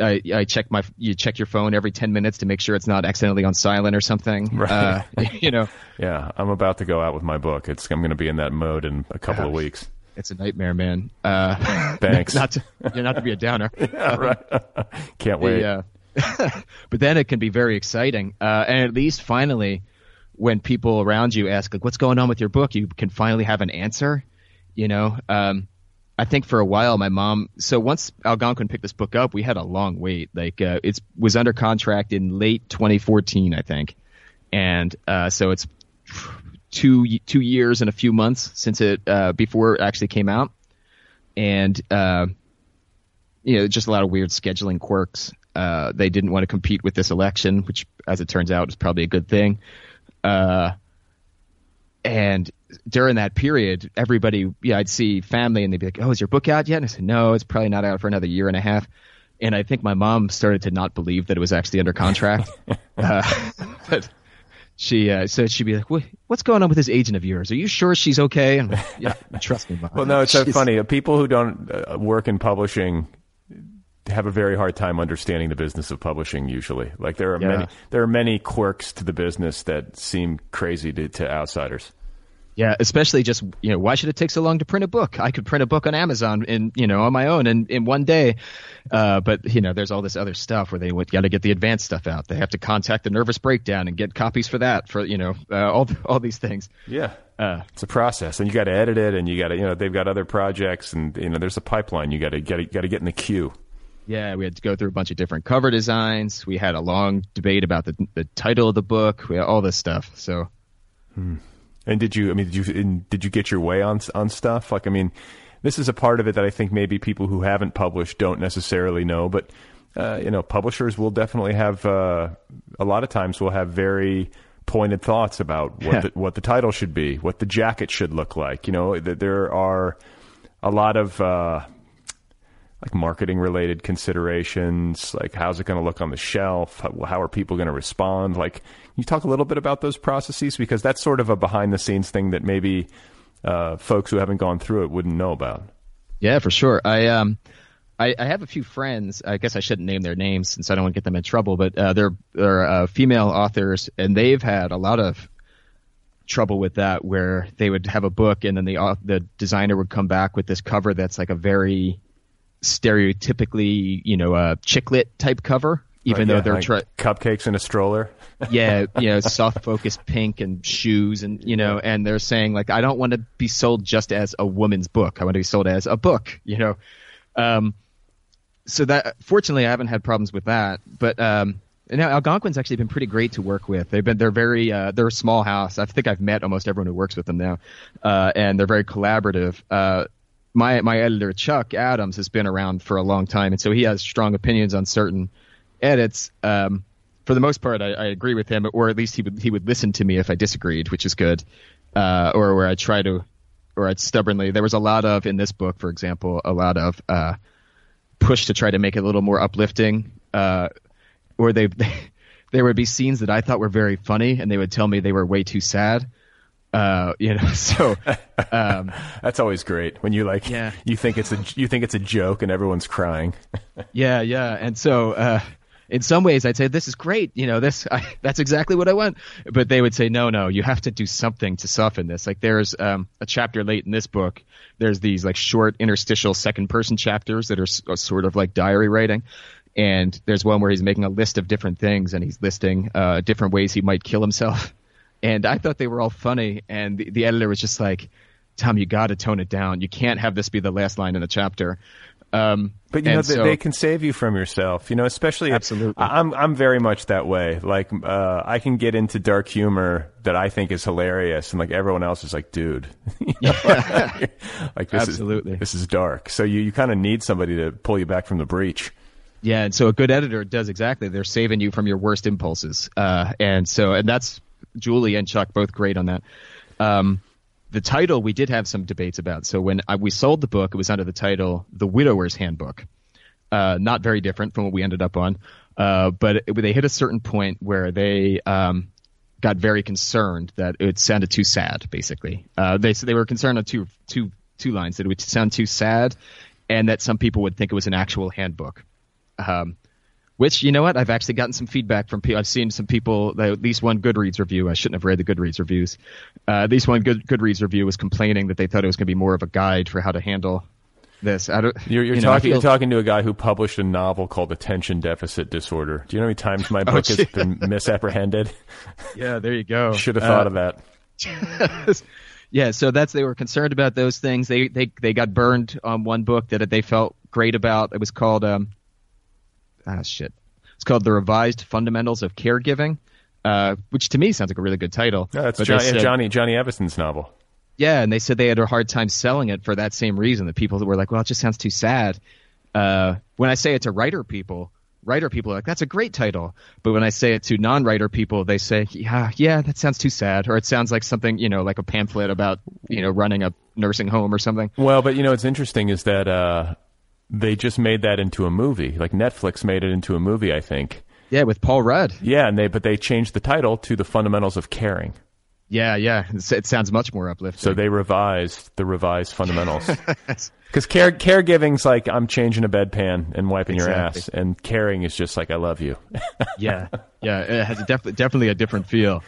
I, I check my you check your phone every ten minutes to make sure it's not accidentally on silent or something. Right. Uh, you know, Yeah, I'm about to go out with my book. It's I'm going to be in that mode in a couple of weeks. it's a nightmare, man. Uh, Thanks. not to, not to be a downer. Yeah, right. Can't wait. The, uh, but then it can be very exciting, uh, and at least finally, when people around you ask like, "What's going on with your book?" you can finally have an answer. You know, um, I think for a while my mom. So once Algonquin picked this book up, we had a long wait. Like uh, it was under contract in late 2014, I think, and uh, so it's two two years and a few months since it uh, before it actually came out, and uh, you know just a lot of weird scheduling quirks. Uh, they didn't want to compete with this election, which, as it turns out, is probably a good thing. Uh, and during that period, everybody, yeah, I'd see family and they'd be like, "Oh, is your book out yet?" And I said, "No, it's probably not out for another year and a half." And I think my mom started to not believe that it was actually under contract. uh, but she uh, so she'd be like, "What- "What's going on with this agent of yours? Are you sure she's okay?" And like, yeah, trust me, mom. Well, no, it's so funny. People who don't uh, work in publishing have a very hard time understanding the business of publishing. Usually, like there are Yeah. many there are many quirks to the business that seem crazy to, to outsiders. Yeah, especially just you know, why should it take so long to print a book? I could print a book on Amazon in you know on my own in, in one day. Uh, but you know, there's all this other stuff where they got to get the advanced stuff out. They have to contact the Nervous Breakdown and get copies for that. For you know, uh, all all these things. Yeah, Uh, it's a process, and you got to edit it, and you got to you know they've got other projects, and you know there's a pipeline. You got to get got to get in the queue. Yeah, we had to go through a bunch of different cover designs. We had a long debate about the the title of the book. We had all this stuff. So And did you? I mean, did you? Did you get your way on on stuff? Like, I mean, this is a part of it that I think maybe people who haven't published don't necessarily know. But uh, you know, publishers will definitely have uh, a lot of times will have very pointed thoughts about what the, what the title should be, what the jacket should look like. You know, that there are a lot of. Uh, like marketing related considerations, like how's it going to look on the shelf? How, how are people going to respond? Like, you talk a little bit about those processes because that's sort of a behind the scenes thing that maybe uh, folks who haven't gone through it wouldn't know about. Yeah, for sure. I um, I, I have a few friends. I guess I shouldn't name their names since I don't want to get them in trouble. But uh, they're they're uh, female authors, and they've had a lot of trouble with that, where they would have a book, and then the the designer would come back with this cover that's like a very stereotypically, you know, a chick lit type cover, even Right, though yeah, they're like try- cupcakes in a stroller. yeah, you know, soft focus pink and shoes and you know, and they're saying like I don't want to be sold just as a woman's book. I want to be sold as a book, you know. Um so that fortunately I haven't had problems with that, but um now Algonquin's actually been pretty great to work with. They've been they're very uh they're a small house. I think I've met almost everyone who works with them now. Uh and they're very collaborative. Uh my my editor Chuck Adams has been around for a long time and so he has strong opinions on certain edits. Um for the most part, I, I agree with him, or at least he would he would listen to me if I disagreed, which is good. Uh, or where I try to, or I'd stubbornly. There was a lot of in this book, for example, a lot of uh, push to try to make it a little more uplifting. Uh, they, they there would be scenes that I thought were very funny, and they would tell me they were way too sad. Uh, you know, so um, That's always great when you like Yeah. you think it's a you think it's a joke and everyone's crying. Yeah, yeah. And so, uh, in some ways, I'd say this is great. You know, this I, that's exactly what I want. But they would say, no, no, you have to do something to soften this. Like there's um, a chapter late in this book. There's these like short interstitial second person chapters that are s- are sort of like diary writing. And there's one where he's making a list of different things and he's listing uh, different ways he might kill himself. And I thought they were all funny. And the, the editor was just like, "Tom, you got to tone it down. You can't have this be the last line in the chapter." Um, But you know they, so- they can save you from yourself. You know, especially Absolutely. I'm I'm very much that way. Like uh, I can get into dark humor that I think is hilarious, and like everyone else is like, dude, you know, like this Absolutely. is this is dark. So you you kind of need somebody to pull you back from the breach. Yeah, and so a good editor does exactly. They're saving you from your worst impulses. Uh, and so, and that's Julie and Chuck both great on that. Um, the title we did have some debates about. So when I, we sold the book, it was under the title "The Widower's Handbook." Uh, not very different from what we ended up on, uh, but it, they hit a certain point where they um, got very concerned that it sounded too sad. Basically, uh, they so they were concerned on two two two lines that it would sound too sad, and that some people would think it was an actual handbook. Um, which you know what? I've actually gotten some feedback from people. I've seen some people. At least one Goodreads review. I shouldn't have read the Goodreads reviews. Uh, at least one good Goodreads review was complaining that they thought it was going to be more of a guide for how to handle this. I don't, You're, you're you know, I talking. feel- you're talking to a guy who published a novel called Attention Deficit Disorder. Do you know how many times my book has been misapprehended? Yeah, there you go. Should have Uh, thought of that. yeah, so that's they were concerned about those things. They they they got burned on one book that they felt great about. It was called um ah shit. It's called The Revised Fundamentals of Caregiving, uh, which to me sounds like a really good title. But they Johnny, said- Johnny Johnny Evison's novel. Yeah, and they said they had a hard time selling it for that same reason. That people that were like, "Well, it just sounds too sad." Uh, when I say it to writer people, writer people are like, "That's a great title," but when I say it to non-writer people, they say, "Yeah, yeah, that sounds too sad," or it sounds like something you know, like a pamphlet about you know running a nursing home or something. Well, but you know what's interesting is that uh, they just made that into a movie. Like Netflix made it into a movie, I think. Yeah, with Paul Rudd. Yeah, and they but they changed the title to the fundamentals of caring. Yeah, yeah, it sounds much more uplifting. So they revised the revised fundamentals. Because care caregiving's like I'm changing a bedpan and wiping your ass, and caring is just like I love you. yeah, yeah, it has a def- definitely a different feel.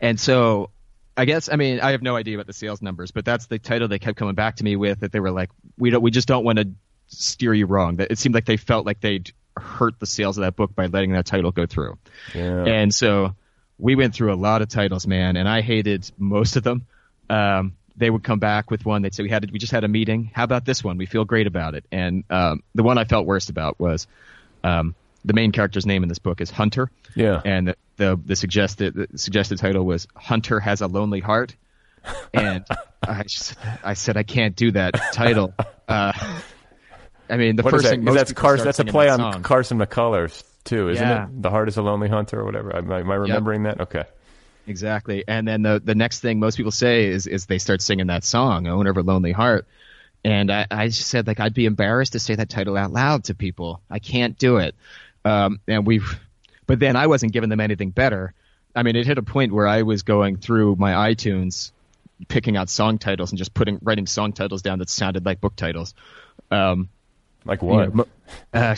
And so, I guess, I mean, I have no idea about the sales numbers, but that's the title they kept coming back to me with. That they were like, we don't, we just don't want to steer you wrong. That it seemed like they felt like they'd hurt the sales of that book by letting that title go through. Yeah. And so we went through a lot of titles, man, and I hated most of them. Um, they would come back with one. They'd say, "We had, we just had a meeting. How about this one? We feel great about it." And um, the one I felt worst about was um, the main character's name in this book is Hunter. Yeah. And the the, the suggested the suggested title was Hunter has a lonely heart. And I just, I said I can't do that title. Uh, I mean, the What first that? thing most that's Carson. That's a play that on. Carson McCullers too, isn't Yeah. it? The heart is a lonely hunter or whatever. Am I, am I remembering that? Okay. Exactly. And then the the next thing most people say is is they start singing that song, Owner of a Lonely Heart. And I, I just said like I'd be embarrassed to say that title out loud to people. I can't do it. Um, and we've, but then I wasn't giving them anything better. I mean, it hit a point where I was going through my iTunes, picking out song titles and just putting writing song titles down that sounded like book titles. Um, Like you what? know, uh,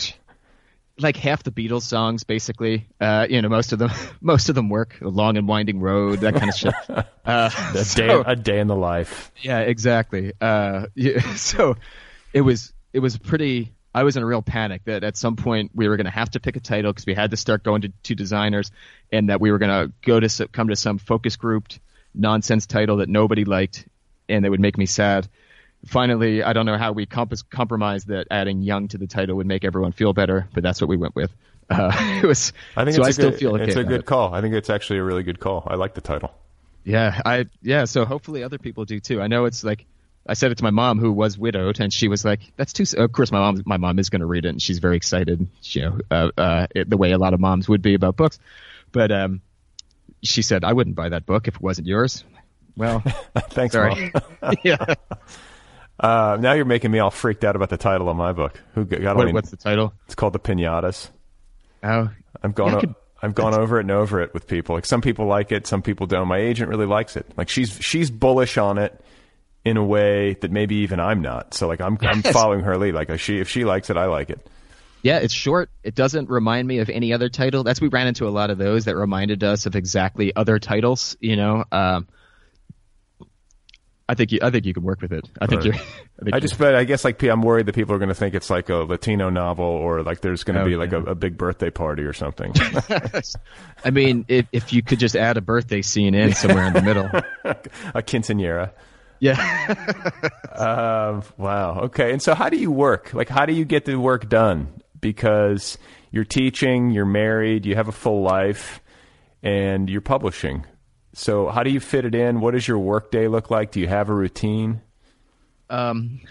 like half the Beatles songs, basically. Uh, you know, most of them, most of them work. A long and winding road, that kind of shit. Uh, a so- day, a day in the life. yeah, exactly. Uh, yeah, so it was, it was pretty. I was in a real panic that at some point we were going to have to pick a title because we had to start going to, to designers, and that we were going to go to come to some focus grouped nonsense title that nobody liked, and that would make me sad. Finally, I don't know how we comp- compromised that adding young to the title would make everyone feel better, but that's what we went with. Uh, it was. I think so it's I a still good, feel okay. it's a good it. call. I think it's actually a really good call. I like the title. Yeah, I yeah. So hopefully other people do too. I know it's like I said it to my mom who was widowed, and she was like, "That's too." Of course, my mom my mom is going to read it, and she's very excited. You know, uh, uh, it, the way a lot of moms would be about books. But um, she said, "I wouldn't buy that book if it wasn't yours." Well, Thanks, sorry. Yeah. Uh, now you're making me all freaked out about the title of my book. Who got got What, what's the title? It's called the Pinatas. Oh, I've gone. Yeah, I o- could- I've gone over it and over it with people. Like some people like it, some people don't. My agent really likes it. Like she's she's bullish on it in a way that maybe even I'm not. So like I'm I'm following her lead. Like if she if she likes it, I like it. Yeah, it's short. It doesn't remind me of any other title. That's we ran into a lot of those that reminded us of exactly other titles. You know, um, I think you, I think you can work with it. I think Right. you're. I, think I just, but I guess like I'm worried that people are going to think it's like a Latino novel or like there's going to Oh, be like yeah. a, a big birthday party or something. I mean, if if you could just add a birthday scene in somewhere in the middle. a quinceanera. Yeah. Um, wow. Okay. And so, how do you work? Like, how do you get the work done? Because you're teaching, you're married, you have a full life, and you're publishing. So, how do you fit it in? What does your work day look like? Do you have a routine? um,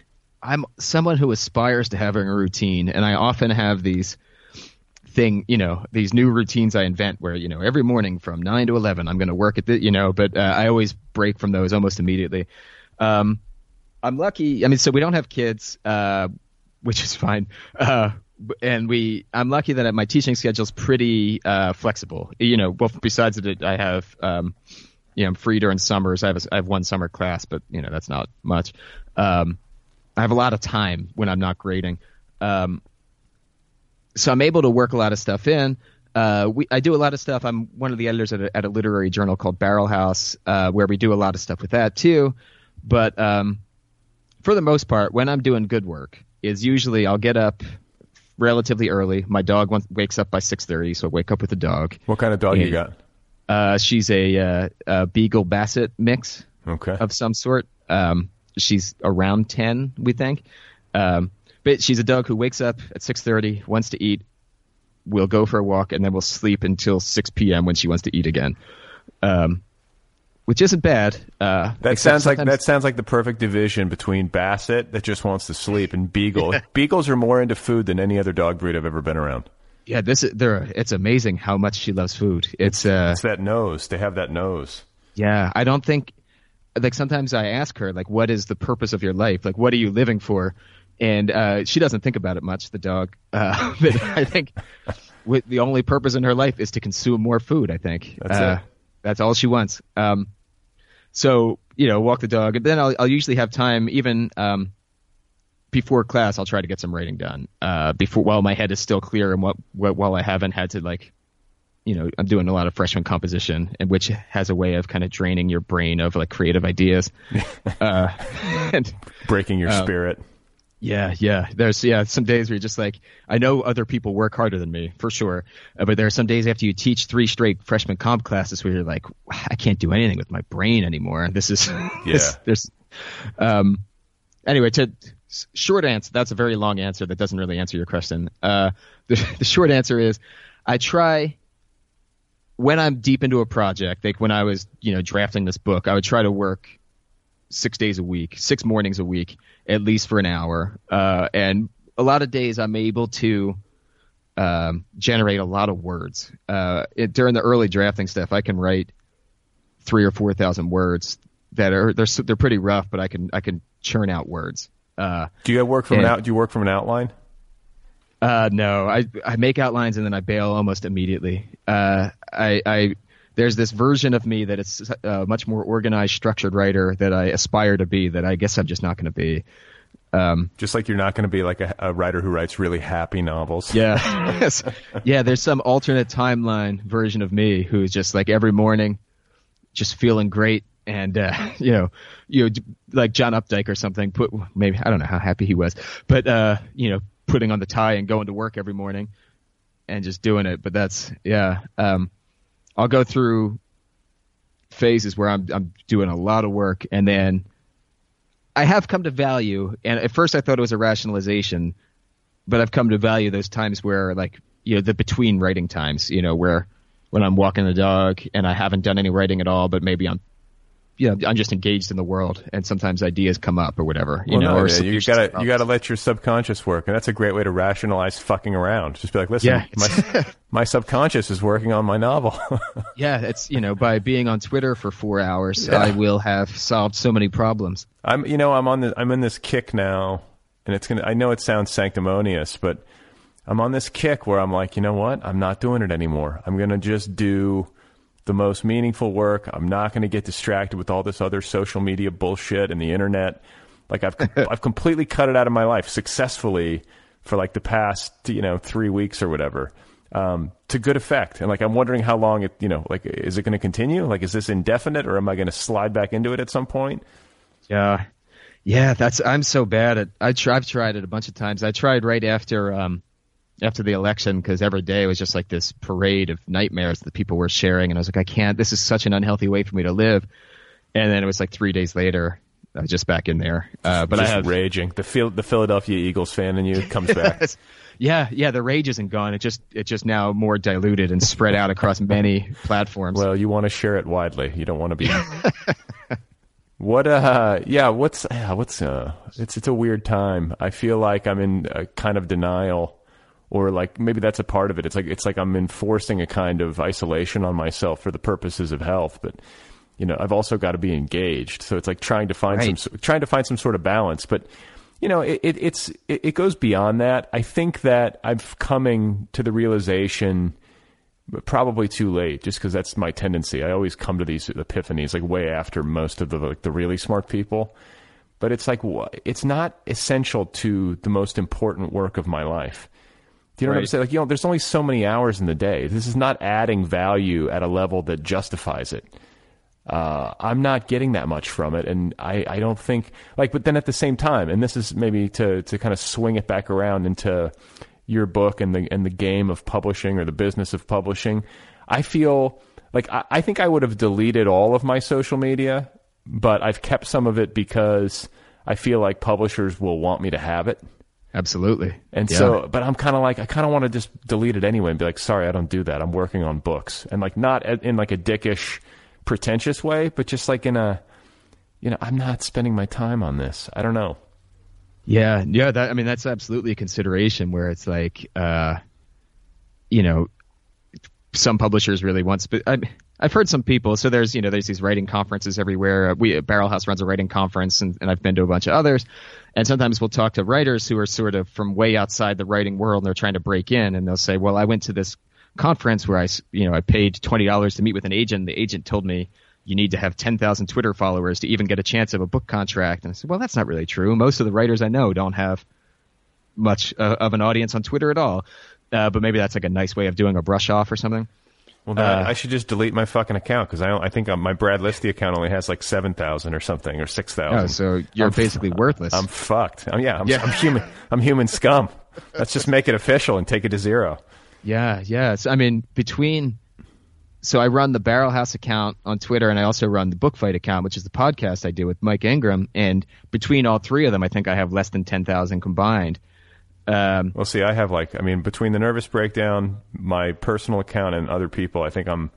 I'm someone who aspires to having a routine, and I often have these thing, you know, these new routines I invent where you know every morning from nine to eleven I'm going to work at the, you know, but uh, I always break from those almost immediately. Um, I'm lucky. I mean, so we don't have kids, uh, which is fine. Uh, and we, I'm lucky that my teaching schedule's pretty uh, flexible. You know, well, besides that, I have, um, you know, I'm free during summers. I have a, I have one summer class, but you know, that's not much. Um, I have a lot of time when I'm not grading. Um, so I'm able to work a lot of stuff in. Uh, we, I do a lot of stuff. I'm one of the editors at a, at a literary journal called Barrelhouse, uh, where we do a lot of stuff with that too. But um, for the most part, when I'm doing good work, is usually I'll get up relatively early. My dog wants, wakes up by 6:30, so I wake up with the dog. What kind of dog you got? Uh, she's a, uh, a Beagle Basset mix Okay. of some sort. Um, she's around 10, we think. Um, but she's a dog who wakes up at 6:30, wants to eat, We'll go for a walk, and then we'll sleep until 6 p.m. when she wants to eat again. Um, which isn't bad. Uh, That sounds like that sounds like the perfect division between Basset that just wants to sleep and Beagle. Beagles are more into food than any other dog breed I've ever been around. Yeah, this is there. It's amazing how much she loves food. It's uh, It's that nose. They have that nose. Yeah, I don't think like sometimes I ask her like what is the purpose of your life? Like what are you living for? And uh she doesn't think about it much, the dog. Uh but I think with the only purpose in her life is to consume more food, I think. That's uh, it. That's all she wants. Um so, you know, walk the dog and then I'll I'll usually have time even um before class I'll try to get some writing done. Uh before while my head is still clear and what, what while I haven't had to like you know, I'm doing a lot of freshman composition, and which has a way of kind of draining your brain of like creative ideas. uh, and Breaking your Uh, spirit. Yeah, yeah, there's yeah some days where you're just like, I know other people work harder than me for sure, uh, but there are some days after you teach three straight freshman comp classes where you're like, I can't do anything with my brain anymore. This is this- Yeah. there's um anyway to short answer that's a very long answer that doesn't really answer your question uh the, the short answer is i try when i'm deep into a project like when i was you know drafting this book i would try to work six days a week six mornings a week at least for an hour uh and a lot of days i'm able to um generate a lot of words uh it, during the early drafting stuff i can write three or four thousand words that are they're they're pretty rough, but I can I can churn out words. Uh, Do you work from an out? Do you work from an outline? uh, no, I I make outlines and then I bail almost immediately. Uh, I I there's this version of me that is a much more organized, structured writer that I aspire to be that I guess I'm just not going to be. Um, Just like you're not going to be like a, a writer who writes really happy novels. Yeah. Yeah, there's some alternate timeline version of me who's just like every morning just feeling great and uh you know, you know like John Updike or something put maybe I don't know how happy he was, but uh you know, putting on the tie and going to work every morning and just doing it, but that's yeah, um I'll go through phases where I'm I'm doing a lot of work and then I have come to value and at first I thought it was a rationalization but I've come to value those times where like you know the between writing times, you know, where when I'm walking the dog and I haven't done any writing at all, but maybe I'm you know I'm just engaged in the world and sometimes ideas come up or whatever, you Well, know, no, or yeah, you gotta to you gotta let your subconscious work, and that's a great way to rationalize fucking around. Just be like, listen, Yeah, my my subconscious is working on my novel. yeah, it's you know by being on Twitter for four hours, Yeah. I will have solved so many problems. I'm you know I'm on the I'm in this kick now, and it's gonna I know it sounds sanctimonious, but I'm on this kick where I'm like, you know what? I'm not doing it anymore. I'm gonna just do the most meaningful work. I'm not gonna get distracted with all this other social media bullshit and the internet. Like I've I've completely cut it out of my life successfully for like the past you know three weeks or whatever. Um, to good effect, and like I'm wondering how long it, you know, like is it going to continue? Like, is this indefinite, or am I going to slide back into it at some point? Yeah, yeah. That's I'm so bad at. I try, I've tried it a bunch of times. I tried right after um after the election because every day was just like this parade of nightmares that people were sharing, and I was like, I can't. This is such an unhealthy way for me to live. And then it was like three days later, I was just back in there. Uh, but just I have raging. The Phil- the Philadelphia Eagles fan in you comes back. Yeah, yeah, the rage isn't gone. It just it's just now more diluted and spread out across many platforms. Well, you want to share it widely. You don't want to be. what? Uh, yeah. What's? Yeah. What's? Uh, it's it's a weird time. I feel like I'm in a kind of denial, or like maybe that's a part of it. It's like it's like I'm enforcing a kind of isolation on myself for the purposes of health, but. You know, I've also got to be engaged, so it's like trying to find Right. some trying to find some sort of balance. But you know, it, it, it's it, it goes beyond that. I think that I'm coming to the realization but probably too late just because that's my tendency i always come to these epiphanies like way after most of the like the really smart people but it's like it's not essential to the most important work of my life do you know what i'm saying like you know there's only so many hours in the day this is not adding value at a level that justifies it uh, I'm not getting that much from it, and I, I don't think like. But then at the same time, and this is maybe to to kind of swing it back around into your book and the and the game of publishing or the business of publishing. I feel like I, I think I would have deleted all of my social media, but I've kept some of it because I feel like publishers will want me to have it. Absolutely. And Yeah. so, but I'm kind of like, I kind of want to just delete it anyway and be like, sorry, I don't do that. I'm working on books. And like, not in like a dickish, pretentious way, but just like in a, you know, I'm not spending my time on this. I don't know. Yeah, yeah. That I mean, that's absolutely a consideration where it's like, uh, you know, some publishers really want. Spe- I, I've heard some people. So there's you know there's these writing conferences everywhere. Uh, We Barrelhouse runs a writing conference, and, and I've been to a bunch of others. And sometimes we'll talk to writers who are sort of from way outside the writing world, and they're trying to break in, and they'll say, "Well, I went to this conference where I, you know, I paid twenty dollars to meet with an agent. The agent told me." You need to have 10,000 Twitter followers to even get a chance of a book contract. And I said, well, that's not really true. Most of the writers I know don't have much uh, of an audience on Twitter at all. Uh, but maybe that's like a nice way of doing a brush off or something. Well, then Uh, I should just delete my fucking account because I, don't- I think uh, my Brad Listi account only has like 7,000 or something or 6,000. Oh, so you're I'm basically worthless. I'm fucked. I'm, yeah, I'm, Yeah. I'm human. I'm human scum. Let's just make it official and take it to zero. Yeah, yeah. So, I mean, between so I run the Barrelhouse account on Twitter, and I also run the Book Fight account, which is the podcast I do with Mike Ingram. And between all three of them, I think I have less than ten thousand combined. Um, Well, see, I have like, I mean, between the nervous breakdown, my personal account, and other people, I think I'm,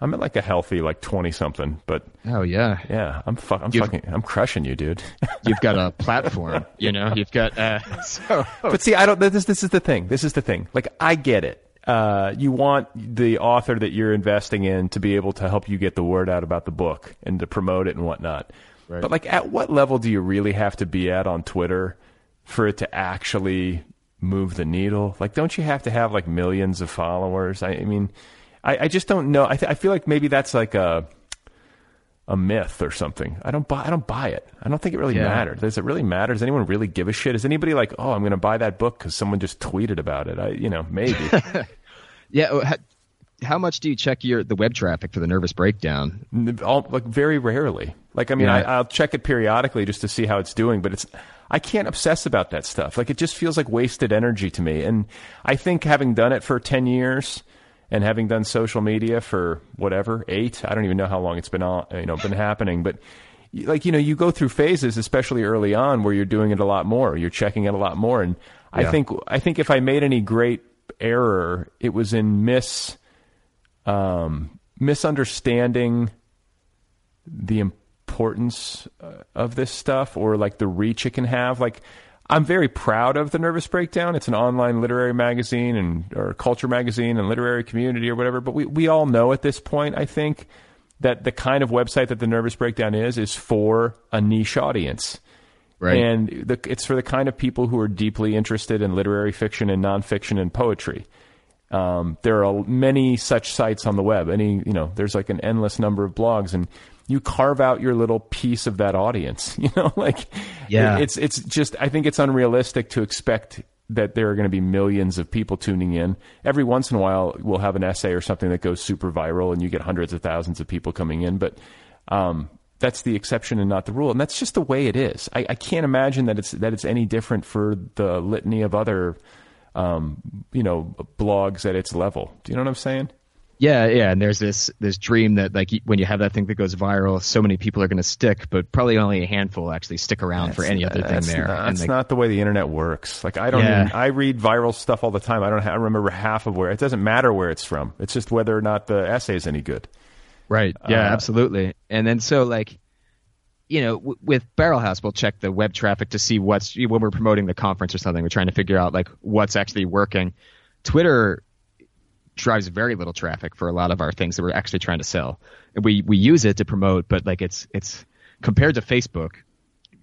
I'm at like a healthy like twenty something. But oh yeah, yeah, I'm fuck, I'm You've- fucking, I'm crushing you, dude. you've got a platform. You know, you've got uh, so but see, I don't. This this is the thing. This is the thing. Like, I get it. Uh, you want the author that you're investing in to be able to help you get the word out about the book and to promote it and whatnot. Right. But like, at what level do you really have to be at on Twitter for it to actually move the needle? Like, don't you have to have like millions of followers? I, I mean, I, I just don't know. I, th- I feel like maybe that's like a a myth or something. I don't buy. I don't buy it. I don't think it really Yeah. matters. Does it really matter? Does anyone really give a shit? Is anybody like, oh, I'm going to buy that book because someone just tweeted about it? I, you know, maybe. yeah. How, much do you check your the web traffic for the Nervous Breakdown? All, like very rarely. Like I mean, Yeah. I, I'll check it periodically just to see how it's doing, but it's. I can't obsess about that stuff. Like it just feels like wasted energy to me. And I think having done it for ten years. And having done social media for whatever eight, I don't even know how long it's been on, you know, been happening. But like you know, you go through phases, especially early on, where you're doing it a lot more. You're checking it a lot more. And I think I think if I made any great error, it was in mis um, misunderstanding the importance uh, of this stuff or like the reach it can have. Like, I'm very proud of the Nervous Breakdown. It's an online literary magazine and or culture magazine and literary community or whatever. But we we all know at this point, I think, that the kind of website that the Nervous Breakdown is is for a niche audience. Right. And the, it's for the kind of people who are deeply interested in literary fiction and nonfiction and poetry. Um, there are many such sites on the web. Any, you know, there's like an endless number of blogs, and you carve out your little piece of that audience. You know, like Yeah. it's it's just. I think it's unrealistic to expect that there are going to be millions of people tuning in. Every once in a while, we'll have an essay or something that goes super viral, and you get hundreds of thousands of people coming in. But um, that's the exception and not the rule, and that's just the way it is. I, I can't imagine that it's that it's any different for the litany of other, um, you know, blogs at its level. Do you know what I'm saying? Yeah, yeah, and there's this this dream that like when you have that thing that goes viral, so many people are going to stick, but probably only a handful actually stick around for any other thing there. Not, that's like, not the way the internet works. Like I don't. Yeah. Even, I read viral stuff all the time. I don't. ha- I remember half of where. It doesn't matter where it's from. It's just whether or not the essay is any good. Right. Yeah, Uh, absolutely. And then so like, you know, w- with Barrelhouse, we'll check the web traffic to see what's when we're promoting the conference or something. We're trying to figure out like what's actually working. Twitter drives very little traffic for a lot of our things that we're actually trying to sell. And we we use it to promote, but like it's it's compared to Facebook,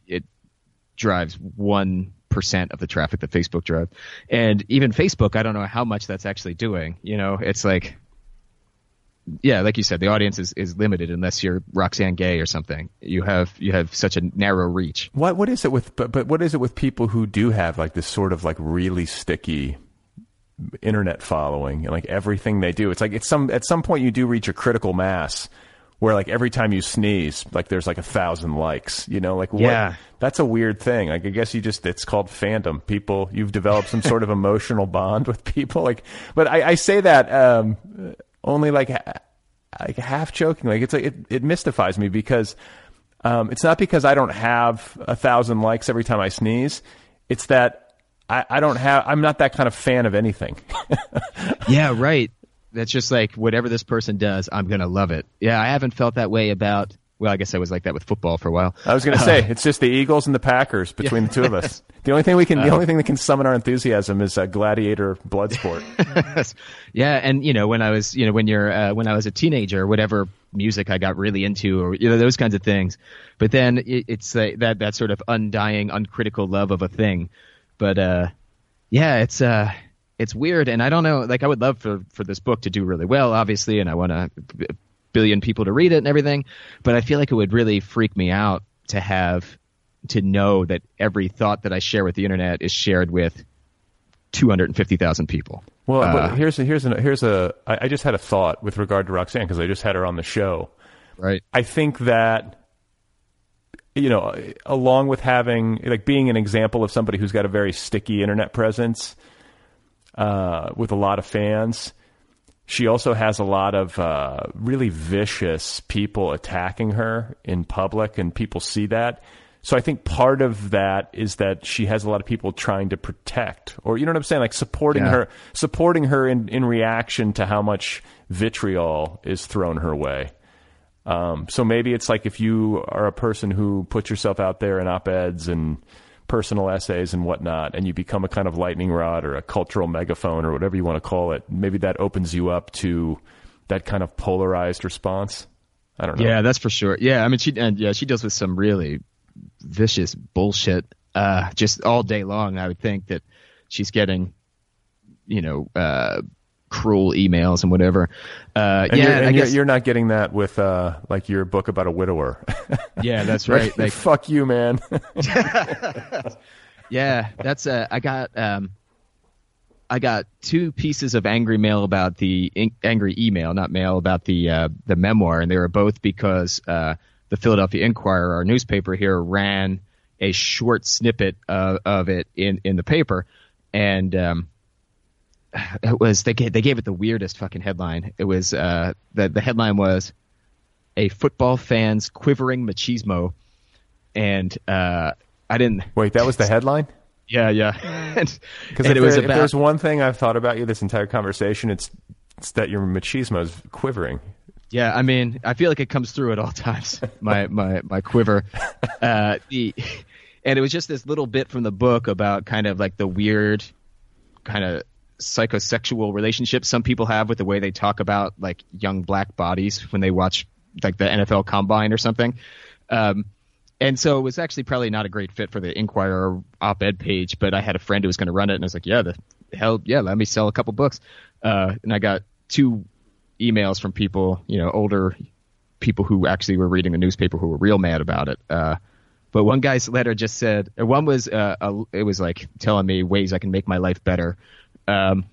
it drives one percent of the traffic that Facebook drives. And even Facebook, I don't know how much that's actually doing. You know, it's like yeah, like you said, the audience is, is limited unless you're Roxane Gay or something. You have you have such a narrow reach. What what is it with but, but what is it with people who do have like this sort of like really sticky internet following and like everything they do it's like it's some at some point you do reach a critical mass where like every time you sneeze like there's like a thousand likes you know like what, Yeah. that's a weird thing like i guess you just it's called fandom people you've developed some sort of emotional bond with people like but i, I say that um only like like half joking like it's like it, it mystifies me because um, it's not because I don't have a thousand likes every time I sneeze. It's that I, I don't have. I'm not that kind of fan of anything. Yeah, right. That's just like whatever this person does, I'm gonna love it. Yeah, I haven't felt that way about. Well, I guess I was like that with football for a while. I was going to say it's just the Eagles and the Packers between the two of us. The only thing we can, the only thing that can summon our enthusiasm is a gladiator blood sport. Yeah, and you know when I was, you know, when you're, uh, when I was a teenager, whatever music I got really into, or you know those kinds of things. But then it, it's uh, that that sort of undying, uncritical love of a thing. But uh, yeah, it's uh, it's weird, and I don't know. Like I would love for for this book to do really well, obviously, and I want b- billion people to read it and everything. But I feel like it would really freak me out to have to know that every thought that I share with the internet is shared with 250,000 people. Well, Uh, but here's a, here's a, here's a. I I just had a thought with regard to Roxane because I just had her on the show. Right. I think that you know, along with having like being an example of somebody who's got a very sticky internet presence uh, with a lot of fans, she also has a lot of uh, really vicious people attacking her in public, and people see that. So I think part of that is that she has a lot of people trying to protect, or you know what I'm saying, like supporting Yeah. her, supporting her in, in reaction to how much vitriol is thrown her way. Um, so maybe it's like if you are a person who puts yourself out there in op-eds and personal essays and whatnot, and you become a kind of lightning rod or a cultural megaphone or whatever you want to call it, maybe that opens you up to that kind of polarized response. I don't know. Yeah, that's for sure. Yeah, I mean, she and yeah, she deals with some really vicious bullshit uh, just all day long. I would think that she's getting, you know, uh, cruel emails and whatever. Uh, And, yeah, you're, and I guess. you're not getting that with uh, like your book about a widower. yeah, that's right. Like, Fuck you, man. yeah, that's uh, I got um, I got two pieces of angry mail about the in- angry email, not mail about the uh, the memoir, and they were both because uh, the Philadelphia Inquirer, our newspaper here, ran a short snippet of, of it in in the paper, and um, it was they gave, they gave it the weirdest fucking headline. It was uh, the the headline was a football fan's quivering machismo, and uh, I didn't. Wait, that was the headline? Yeah, yeah. Because it was there- if there's one thing I've thought about you this entire conversation, it's, it's that your machismo is quivering. yeah. I mean, I feel like it comes through at all times. My my my quiver. Uh, the and it was just this little bit from the book about kind of like the weird kind of psychosexual relationship some people have with the way they talk about like young black bodies when they watch like the NFL combine or something. Um, and so it was actually probably not a great fit for the Inquirer op-ed page, but I had a friend who was going to run it, and I was like, "Yeah, the hell, yeah, let me sell a couple books." Uh, and I got two emails from people, you know, older people who actually were reading the newspaper who were real mad about it. Uh, but one guy's letter just said, one was, uh, a, it was like telling me ways I can make my life better. Um,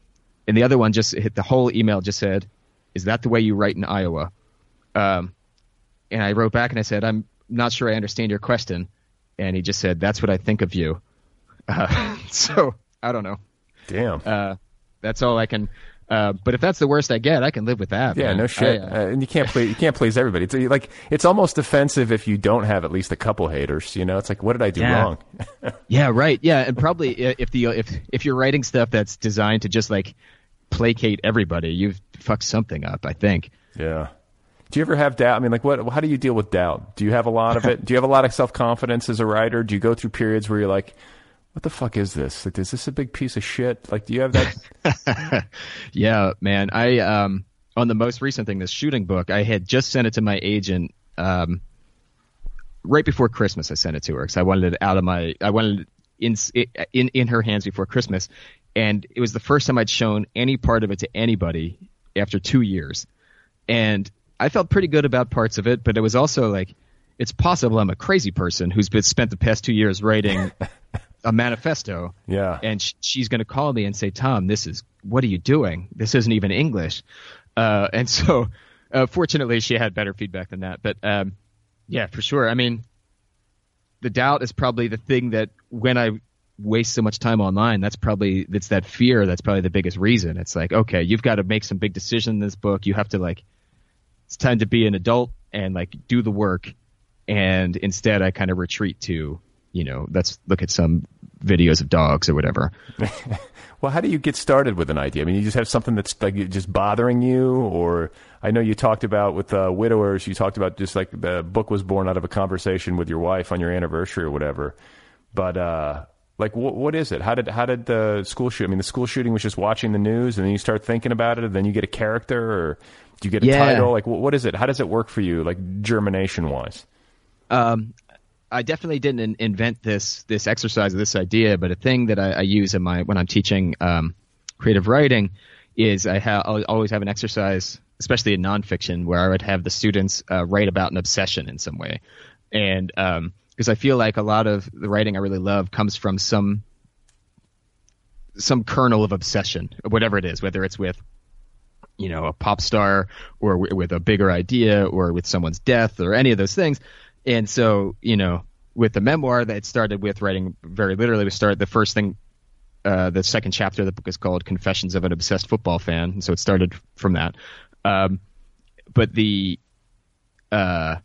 and the other one just hit the whole email just said, "Is that the way you write in Iowa?" Um, and I wrote back and I said, I'm not sure I understand your question. And he just said, that's what I think of you. Uh, so I don't know. Damn. Uh, that's all I can. Uh, but if that's the worst I get, I can live with that. Yeah, man. no shit. I, uh, uh, and you can't play. You can't please everybody. It's like it's almost offensive if you don't have at least a couple haters. You know, it's like, what did I do Yeah. wrong? yeah, right. Yeah, and probably if the if if you're writing stuff that's designed to just like placate everybody, you've fucked something up. I think. Yeah. Do you ever have doubt? I mean, like, what? How do you deal with doubt? Do you have a lot of it? do you have a lot of self confidence as a writer? Do you go through periods where you're like, what the fuck is this? Like, is this a big piece of shit? Like, do you have that? Yeah, man. I um on the most recent thing, this shooting book, I had just sent it to my agent um right before Christmas. I sent it to her because I wanted it out of my I wanted it in in in her hands before Christmas, and it was the first time I'd shown any part of it to anybody after two years, and I felt pretty good about parts of it, but it was also like it's possible I'm a crazy person who's been spent the past two years writing a manifesto yeah. and sh- she's going to call me and say, "Tom, this is what are you doing? This isn't even English." Uh, and so, uh, fortunately, she had better feedback than that. But um, yeah, for sure. I mean, the doubt is probably the thing that when I waste so much time online, that's probably it's that fear that's probably the biggest reason. It's like, okay, you've got to make some big decision in this book. You have to like, it's time to be an adult and like do the work. And instead, I kind of retreat to, you know, let's look at some videos of dogs or whatever. Well, how do you get started with an idea? I mean, you just have something that's like just bothering you, or I know you talked about with uh, widowers. You talked about just like the book was born out of a conversation with your wife on your anniversary or whatever. But uh, like, wh- what is it? How did how did the school shoot? I mean, the school shooting was just watching the news, and then you start thinking about it, and then you get a character, or do you get a Yeah. title? Like, wh- what is it? How does it work for you, like germination wise? um, I definitely didn't in- invent this this exercise or this idea, but a thing that I, I use in my when I'm teaching um, creative writing is I ha- always have an exercise, especially in nonfiction, where I would have the students uh, write about an obsession in some way, and because I feel like a lot of the writing I really love comes from some some kernel of obsession, whatever it is, whether it's with you know a pop star or w- with a bigger idea or with someone's death or any of those things and so you know with the memoir that started with writing very literally we started the first thing uh, the second chapter of the book is called confessions of an obsessed football fan. And so it started from that. Um, but the uh,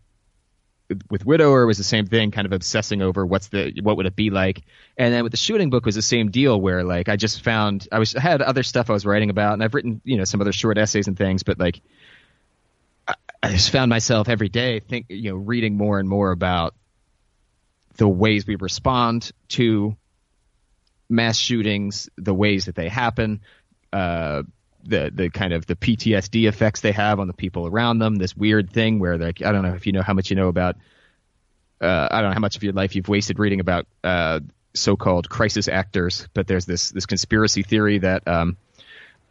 with widower was the same thing kind of obsessing over what's the what would it be like. And then with the shooting book was the same deal where like i just found i was I had other stuff i was writing about and i've written you know some other short essays and things but like I, just found myself every day think you know reading more and more about the ways we respond to mass shootings the ways that they happen uh the the kind of the PTSD effects they have on the people around them. This weird thing where like I don't know if you know how much you know about. Uh, I don't know how much of your life you've wasted reading about uh, so-called crisis actors, but there's this this conspiracy theory that, um,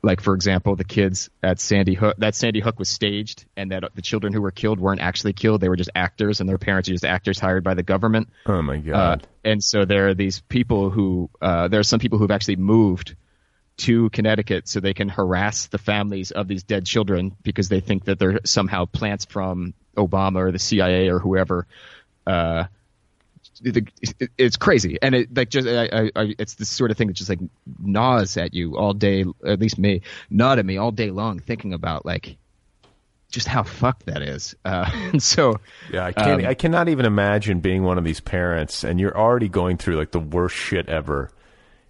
like for example, the kids at Sandy Hook that Sandy Hook was staged, and that the children who were killed weren't actually killed; they were just actors, and their parents are just actors hired by the government. Oh my Uh, god! and so there are these people who uh, there are some people who've actually moved to Connecticut so they can harass the families of these dead children because they think that they're somehow plants from Obama or the CIA or whoever. Uh, the, it's crazy, and it like just I, I, I, it's the sort of thing that just like gnaws at you all day. At least me, gnawed at me all day long, thinking about like just how fucked that is. Uh, and so Yeah, I can't. um, I cannot even imagine being one of these parents, and you're already going through like the worst shit ever.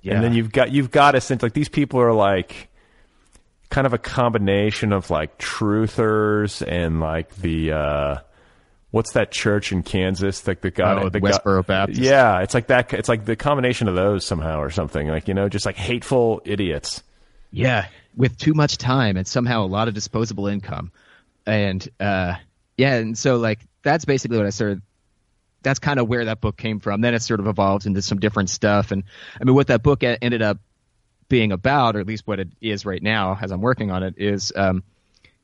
Yeah. And then you've got you've got to sense like these people are like kind of a combination of like truthers and like the uh what's that church in Kansas like the guy Oh, the guy- Westboro Baptist. Yeah, it's like that it's like the combination of those somehow or something. Like, you know, just like hateful idiots. Yeah, with too much time and somehow a lot of disposable income, and uh, yeah, and so like that's basically what I started. That's kind of where that book came from. Then it sort of evolved into some different stuff, and I mean, what that book e- ended up being about, or at least what it is right now, as I'm working on it, is um,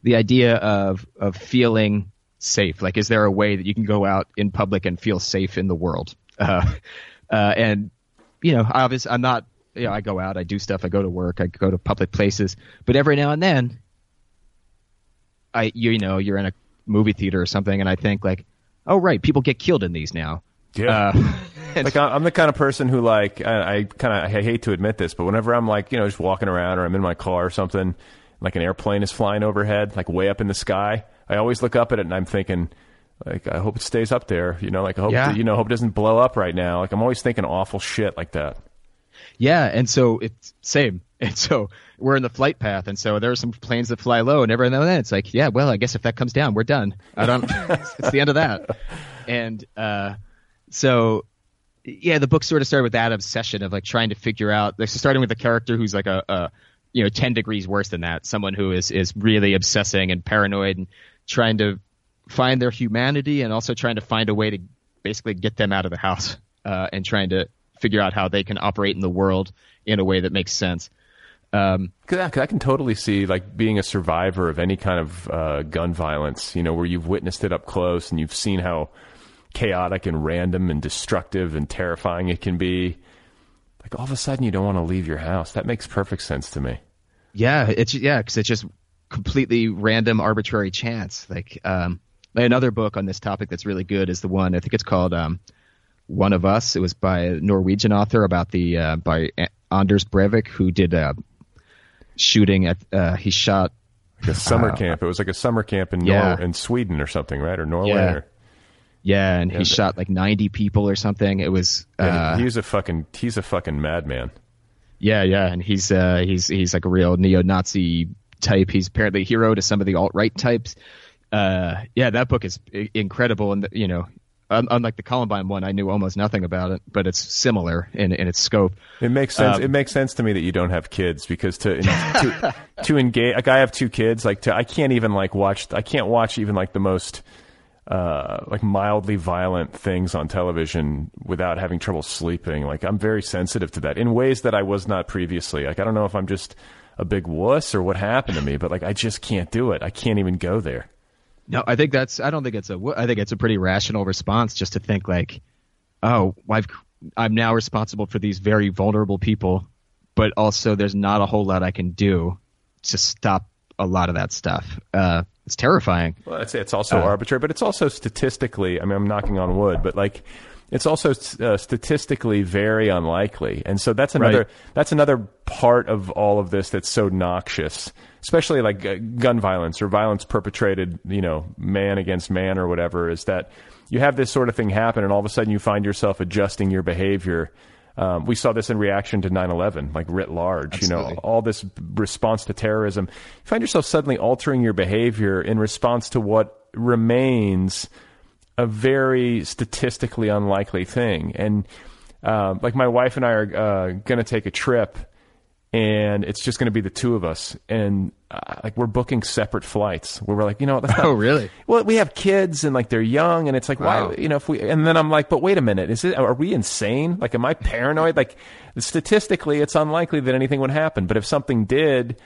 the idea of of feeling safe. Like, is there a way that you can go out in public and feel safe in the world? Uh, uh, and you know, obviously, I'm not. You know, I go out, I do stuff, I go to work, I go to public places, but every now and then, I you you know, you're in a movie theater or something, and I think like, oh right, people get killed in these now. Yeah. Uh, like I'm the kind of person who like I, I kind of I hate to admit this, but whenever I'm like you know just walking around or I'm in my car or something, like an airplane is flying overhead, like way up in the sky, I always look up at it and I'm thinking, like I hope it stays up there, you know, like I hope Yeah. you know hope it doesn't blow up right now. Like I'm always thinking awful shit like that. Yeah, and so it's same. And so we're in the flight path, and so there are some planes that fly low, and every now and then it's like, yeah, well, I guess if that comes down, we're done. I don't. it's the end of that. And uh, so, yeah, the book sort of started with that obsession of like trying to figure out, like, so starting with a character who's like a, a you know, ten degrees worse than that, someone who is is really obsessing and paranoid, and trying to find their humanity, and also trying to find a way to basically get them out of the house, uh, and trying to figure out how they can operate in the world in a way that makes sense. Um, Cause I can totally see like being a survivor of any kind of uh, gun violence, you know, where you've witnessed it up close and you've seen how chaotic and random and destructive and terrifying it can be. Like all of a sudden, you don't want to leave your house. That makes perfect sense to me. Yeah, it's yeah, because it's just completely random, arbitrary chance. Like um, another book on this topic that's really good is the one I think it's called um, "One of Us." It was by a Norwegian author about the uh, by Anders Breivik, who did a shooting at uh, he shot Like a summer Uh, camp. It was like a summer camp in Yeah. Nor- in Sweden or something, right? Or Norway. Yeah. Or, yeah, and Yeah, he the- shot like ninety people or something. It was Yeah, uh, he- he's a fucking he's a fucking madman. Yeah, yeah, and he's uh, he's he's like a real neo-Nazi type. He's apparently a hero to some of the alt-right types. Uh, yeah, that book is incredible, and you know, unlike the Columbine one, I knew almost nothing about it, but it's similar in in its scope. It makes sense. Um, it makes sense to me that you don't have kids because to to to engage. Like I have two kids. Like to I can't even like watch. I can't watch even like the most uh like mildly violent things on television without having trouble sleeping. Like I'm very sensitive to that in ways that I was not previously. Like I don't know if I'm just a big wuss or what happened to me, but like I just can't do it. I can't even go there. No, I think that's. I don't think it's a. I think it's a pretty rational response just to think like, oh, I've I'm now responsible for these very vulnerable people, but also there's not a whole lot I can do to stop a lot of that stuff. Uh, it's terrifying. Well, I'd say it's also Uh, arbitrary, but it's also statistically. I mean, I'm knocking on wood, but like, it's also uh, statistically very unlikely, and so that's another Right. that's another part of all of this that's so noxious, especially like uh, gun violence or violence perpetrated, you know, man against man or whatever. Is that you have this sort of thing happen, and all of a sudden you find yourself adjusting your behavior. Um, we saw this in reaction to 9/11, like writ large. You know, all this response to terrorism. You find yourself suddenly altering your behavior in response to what remains a very statistically unlikely thing. And uh, like my wife and I are uh, going to take a trip, and it's just going to be the two of us, and uh, like we're booking separate flights. Where we're like, you know, that's not, Oh, really? well, we have kids and like they're young, and it's like, Wow. why, you know, if we, and then I'm like, but wait a minute, is it, are we insane? Like, am I paranoid? Like, statistically, it's unlikely that anything would happen, but if something did,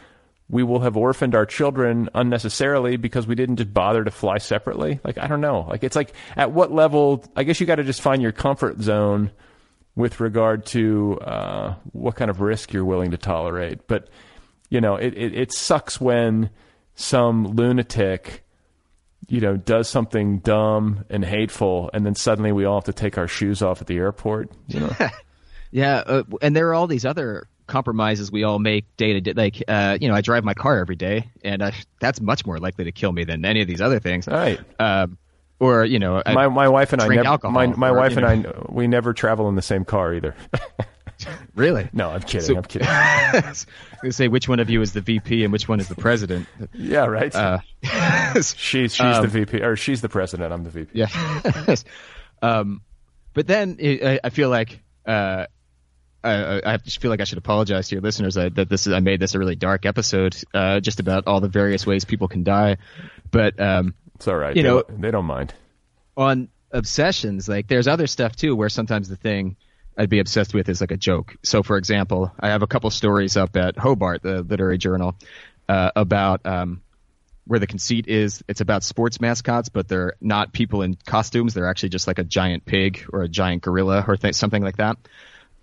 we will have orphaned our children unnecessarily because we didn't just bother to fly separately. Like, I don't know. Like, it's like, at what level, I guess you got to just find your comfort zone with regard to uh, what kind of risk you're willing to tolerate. But you know, it, it, it sucks when some lunatic, you know, does something dumb and hateful, and then suddenly we all have to take our shoes off at the airport. You know, Yeah, uh, and there are all these other compromises we all make day to day. Like, uh, you know, I drive my car every day, and uh, that's much more likely to kill me than any of these other things. right? Um, or you know, I My my wife and I drink never alcohol, my my or, wife and know. I we never travel in the same car either. really. no, I'm kidding. So- I'm kidding. I gonna say which one of you is the VP and which one is the president. Yeah, right. Uh, she's she's um, the VP or she's the president. I'm the VP. Yeah. um, but then I, I feel like uh, I, I just feel like I should apologize to your listeners that, that this is I made this a really dark episode uh, just about all the various ways people can die. But um, It's all right. You they, know- don't- they don't mind. on obsessions, like there's other stuff too where sometimes the thing I'd be obsessed with is like a joke. So, for example, I have a couple stories up at Hobart, the literary journal, uh, about um, where the conceit is it's about sports mascots, but they're not people in costumes. They're actually just like a giant pig or a giant gorilla or th- something like that.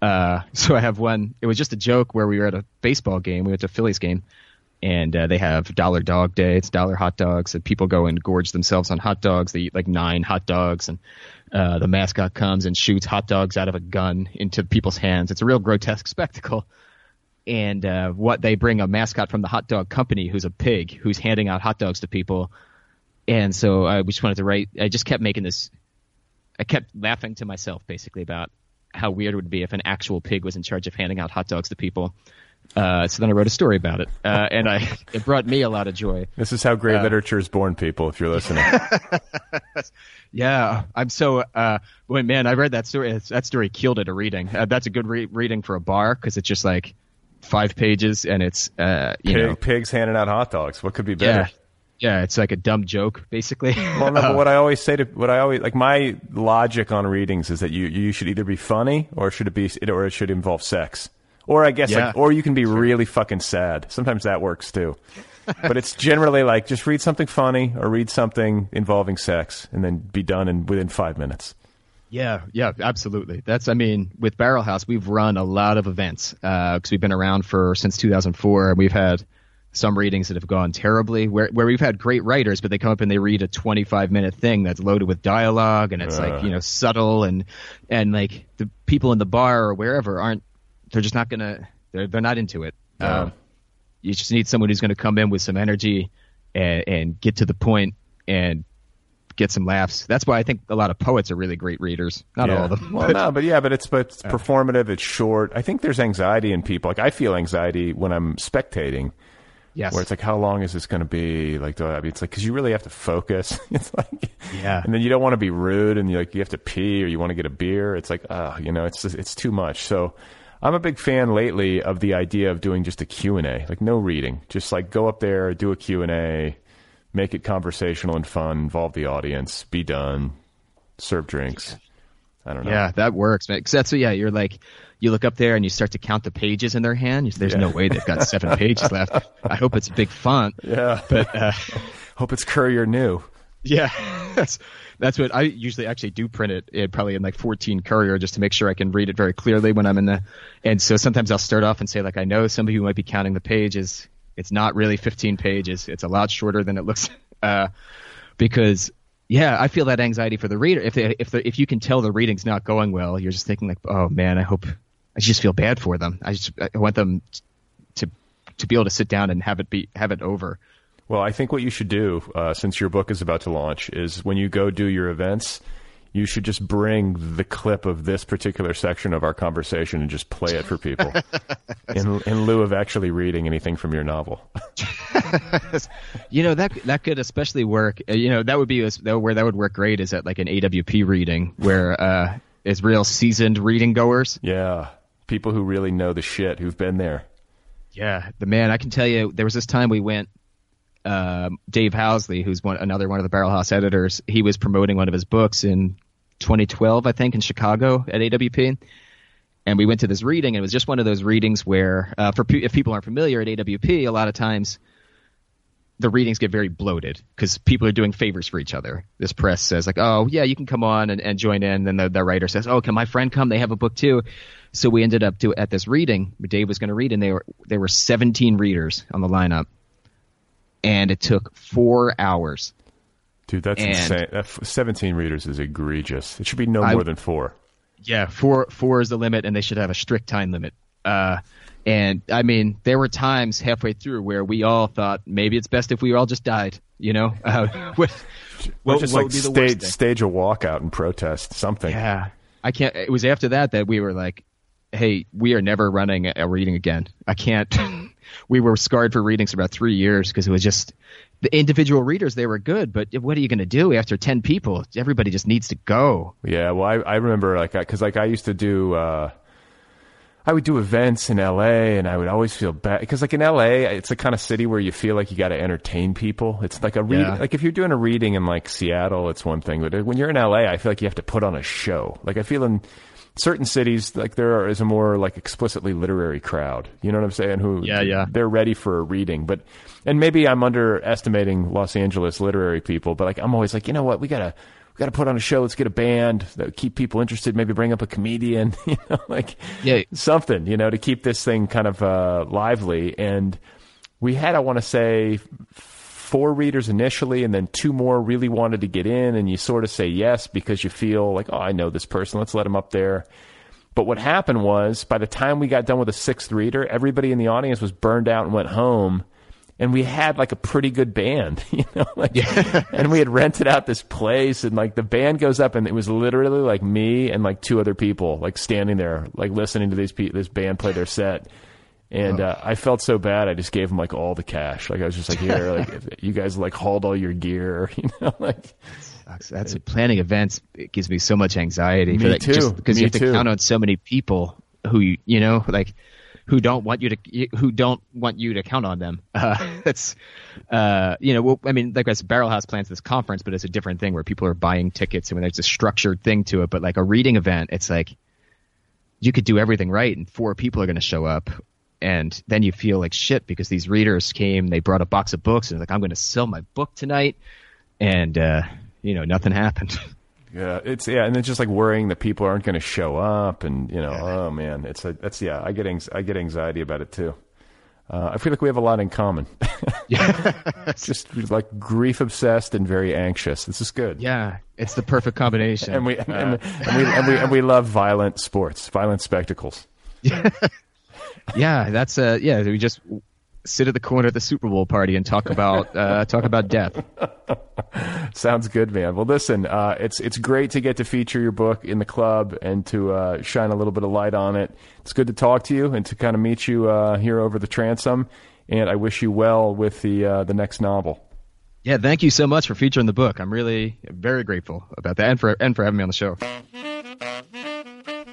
Uh, so I have one. It was just a joke where we were at a baseball game. We went to a Phillies game, and uh, they have Dollar Dog Day. It's dollar hot dogs, and people go and gorge themselves on hot dogs. They eat like nine hot dogs, and uh, the mascot comes and shoots hot dogs out of a gun into people's hands. It's a real grotesque spectacle. And uh, what they bring a mascot from the hot dog company, who's a pig, who's handing out hot dogs to people. And so I just wanted to write. I just kept making this. I kept laughing to myself basically about how weird it would be if an actual pig was in charge of handing out hot dogs to people. Uh, so then I wrote a story about it, uh, and I it brought me a lot of joy. This is how great Uh, literature is born, people. If you're listening, Yeah, I'm so. Uh, boy, man, I read that story. That story killed it a reading. Uh, that's a good re- reading for a bar because it's just like five pages, and it's uh, you Pig, know, pigs handing out hot dogs. What could be better? yeah, it's like a dumb joke basically. Well, no, but uh, what I always say to what I always like my logic on readings is that you you should either be funny or should it be or it should involve sex. Or I guess Yeah. like or you can be really fucking sad. Sometimes that works too. but it's generally like just read something funny or read something involving sex and then be done in within 5 minutes. Yeah, yeah, absolutely. That's, I mean, with Barrelhouse, we've run a lot of events uh, because we've been around for since 2004, and we've had some readings that have gone terribly, where where we've had great writers, but they come up and they read a 25 minute thing that's loaded with dialogue, and it's like you know subtle and and like the people in the bar or wherever aren't, they're just not gonna, they're they're not into it. Um, you just need someone who's going to come in with some energy and, and get to the point and get some laughs. That's why I think a lot of poets are really great readers. Not Yeah. all of them. Well, but- no, but yeah, but it's but it's performative. It's short. I think there's anxiety in people. Like I feel anxiety when I'm spectating. Yes. Where it's like, how long is this going to be? Like, do I, I mean, it's like because you really have to focus. it's like, Yeah. and then you don't want to be rude, and you like you have to pee or you want to get a beer. It's like, ah, you know, it's it's too much. So. I'm a big fan lately of the idea of doing just a Q&A, like no reading. Just like go up there, do a Q&A, make it conversational and fun, involve the audience, be done, serve drinks. I don't know. Yeah, that works, man. 'Cause that's yeah. You're like, you look up there and you start to count the pages in their hand. You There's no way they've got seven pages left. I hope it's big font. Yeah. But uh, Hope it's Courier New. yeah, that's that's what I usually actually do print it, it probably in like 14 courier just to make sure I can read it very clearly when I'm in the. And so sometimes I'll start off and say like I know somebody who might be counting the pages. It's not really 15 pages. It's a lot shorter than it looks. Uh, because yeah, I feel that anxiety for the reader. If they, if if you can tell the reading's not going well, you're just thinking like, oh man, I hope I just feel bad for them. I just I want them to to be able to sit down and have it be have it over. Well, I think what you should do, uh, since your book is about to launch, is when you go do your events, you should just bring the clip of this particular section of our conversation and just play it for people, in, in lieu of actually reading anything from your novel. You know that that could especially work. uh, You know that would be where that would work great is at like an AWP reading where uh, it's real seasoned reading goers. Yeah, people who really know the shit, who've been there. Yeah, the man I can tell you there was this time we went. Um, Dave Housley, who's one another one of the Barrelhouse editors, he was promoting one of his books in 2012, I think, in Chicago at AWP. And we went to this reading, and it was just one of those readings where, uh, for if people aren't familiar at AWP, a lot of times the readings get very bloated because people are doing favors for each other. This press says like, "Oh yeah, you can come on and, and join in." Then the, the writer says, "Oh, can my friend come? They have a book too." So we ended up to at this reading. Dave was going to read, and they were there were 17 readers on the lineup, and it took four hours. Dude, that's And- insane. That f- 17 readers is egregious. It should be no I- more than four. Yeah, four four is the limit, and they should have a strict time limit. Uh, and I mean, there were times halfway through where we all thought maybe it's best if we all just died. You know, uh, what, what, just what like would be the stage, stage a walkout and protest, something. Yeah, I can't. It was after that that we were like, "Hey, we are never running a reading again. I can't." we were scarred for readings for about three years because it was just the individual readers. They were good, but what are you going to do after ten people? Everybody just needs to go. Yeah, well, I, I remember like because like I used to do, uh, I would do events in L.A. and I would always feel bad because like in L.A. it's the kind of city where you feel like you got to entertain people. It's like a read, Yeah. like if you're doing a reading in like Seattle, it's one thing, but when you're in L.A., I feel like you have to put on a show. Like I feel in certain cities like there is a more like explicitly literary crowd. You know what I'm saying? Who Yeah, yeah. they're ready for a reading, but and maybe I'm underestimating Los Angeles literary people, but like I'm always like, you know what, we gotta we gotta put on a show. Let's get a band that keep people interested. Maybe bring up a comedian, you know, like Yeah. something, you know, to keep this thing kind of uh, lively. And we had, I want to say, four readers initially, and then two more really wanted to get in, and you sort of say yes because you feel like, oh, I know this person, let's let him up there. But what happened was, by the time we got done with the sixth reader, everybody in the audience was burned out and went home. And we had like a pretty good band, you know, like, yeah. and we had rented out this place and like the band goes up and it was literally like me and like two other people like standing there, like listening to these pe- this band play their set. And uh, I felt so bad. I just gave him like all the cash. Like I was just like, here, like if you guys like hauled all your gear, you know, like that's planning events. It gives me so much anxiety. Me for that, too. Because you have to too. count on so many people who you, you know, like who don't want you to, who don't want you to count on them. Uh, that's, uh, you know, well, I mean, like I said, Barrelhouse plans this conference, but it's a different thing where people are buying tickets and when there's a structured thing to it. But like a reading event, it's like you could do everything right and four people are going to show up. And then you feel like shit because these readers came, they brought a box of books and like, I'm going to sell my book tonight. And, uh, you know, nothing happened. Yeah, it's yeah, and then just like worrying that people aren't going to show up, and you know, oh man, it's a that's yeah, I get anx- I get anxiety about it too. Uh, I feel like we have a lot in common. yeah, just like grief obsessed and very anxious. This is good. Yeah, it's the perfect combination. and we and, and, and we and we and we love violent sports, violent spectacles. yeah, that's uh yeah, we just sit at the corner at the Super Bowl party and talk about uh, talk about death. Sounds good, man. Well, listen, uh, it's it's great to get to feature your book in the club and to uh, shine a little bit of light on it. It's good to talk to you and to kind of meet you uh, here over the transom. And I wish you well with the uh, the next novel. Yeah, thank you so much for featuring the book. I'm really very grateful about that and for and for having me on the show.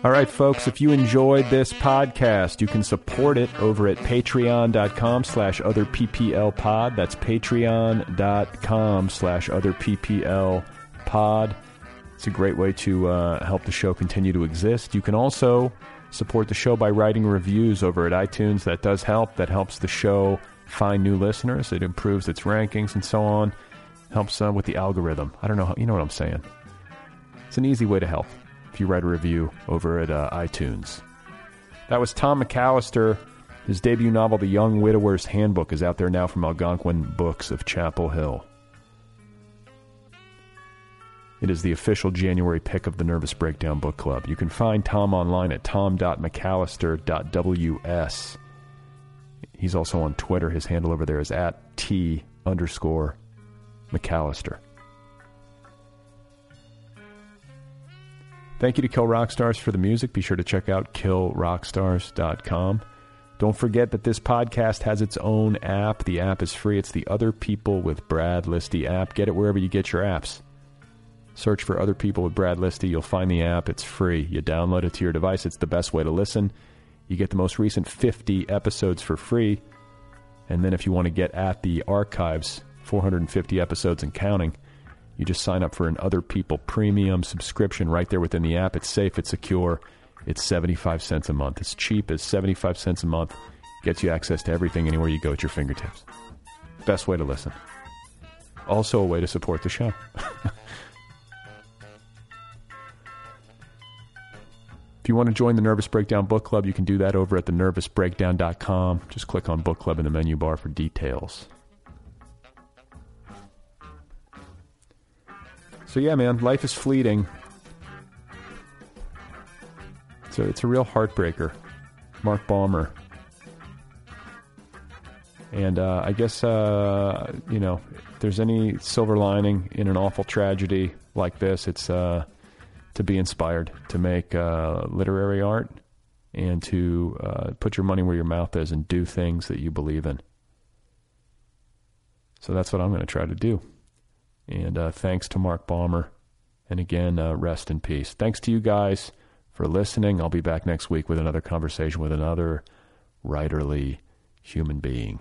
All right, folks, if you enjoyed this podcast, you can support it over at patreon.com slash other PPL pod. That's patreon.com slash other PPL pod. It's a great way to uh, help the show continue to exist. You can also support the show by writing reviews over at iTunes. That does help. That helps the show find new listeners. It improves its rankings and so on. Helps uh, with the algorithm. I don't know. How, you know what I'm saying. It's an easy way to help you write a review over at uh, iTunes. That was Tom McAllister. His debut novel, The Young Widower's Handbook, is out there now from Algonquin Books of Chapel Hill. It is the official January pick of the Nervous Breakdown Book Club. You can find Tom online at tom.mcallister.ws. He's also on Twitter. His handle over there is at T underscore McAllister. Thank you to Kill Rock Stars for the music. Be sure to check out killrockstars.com. Don't forget that this podcast has its own app. The app is free. It's the Other People with Brad Listi app. Get it wherever you get your apps. Search for Other People with Brad Listi. You'll find the app. It's free. You download it to your device. It's the best way to listen. You get the most recent 50 episodes for free. And then if you want to get at the archives, 450 episodes and counting, you just sign up for an Other People premium subscription right there within the app. It's safe, it's secure. It's 75 cents a month. It's cheap as 75 cents a month. Gets you access to everything anywhere you go at your fingertips. Best way to listen. Also, a way to support the show. if you want to join the Nervous Breakdown Book Club, you can do that over at thenervousbreakdown.com. Just click on Book Club in the menu bar for details. So yeah, man, life is fleeting. So it's a real heartbreaker. Mark Baumer. And uh, I guess uh, you know, if there's any silver lining in an awful tragedy like this, it's uh, to be inspired to make uh, literary art and to uh, put your money where your mouth is and do things that you believe in. So that's what I'm going to try to do. And uh, thanks to Mark Baumer. And again, uh, rest in peace. Thanks to you guys for listening. I'll be back next week with another conversation with another writerly human being.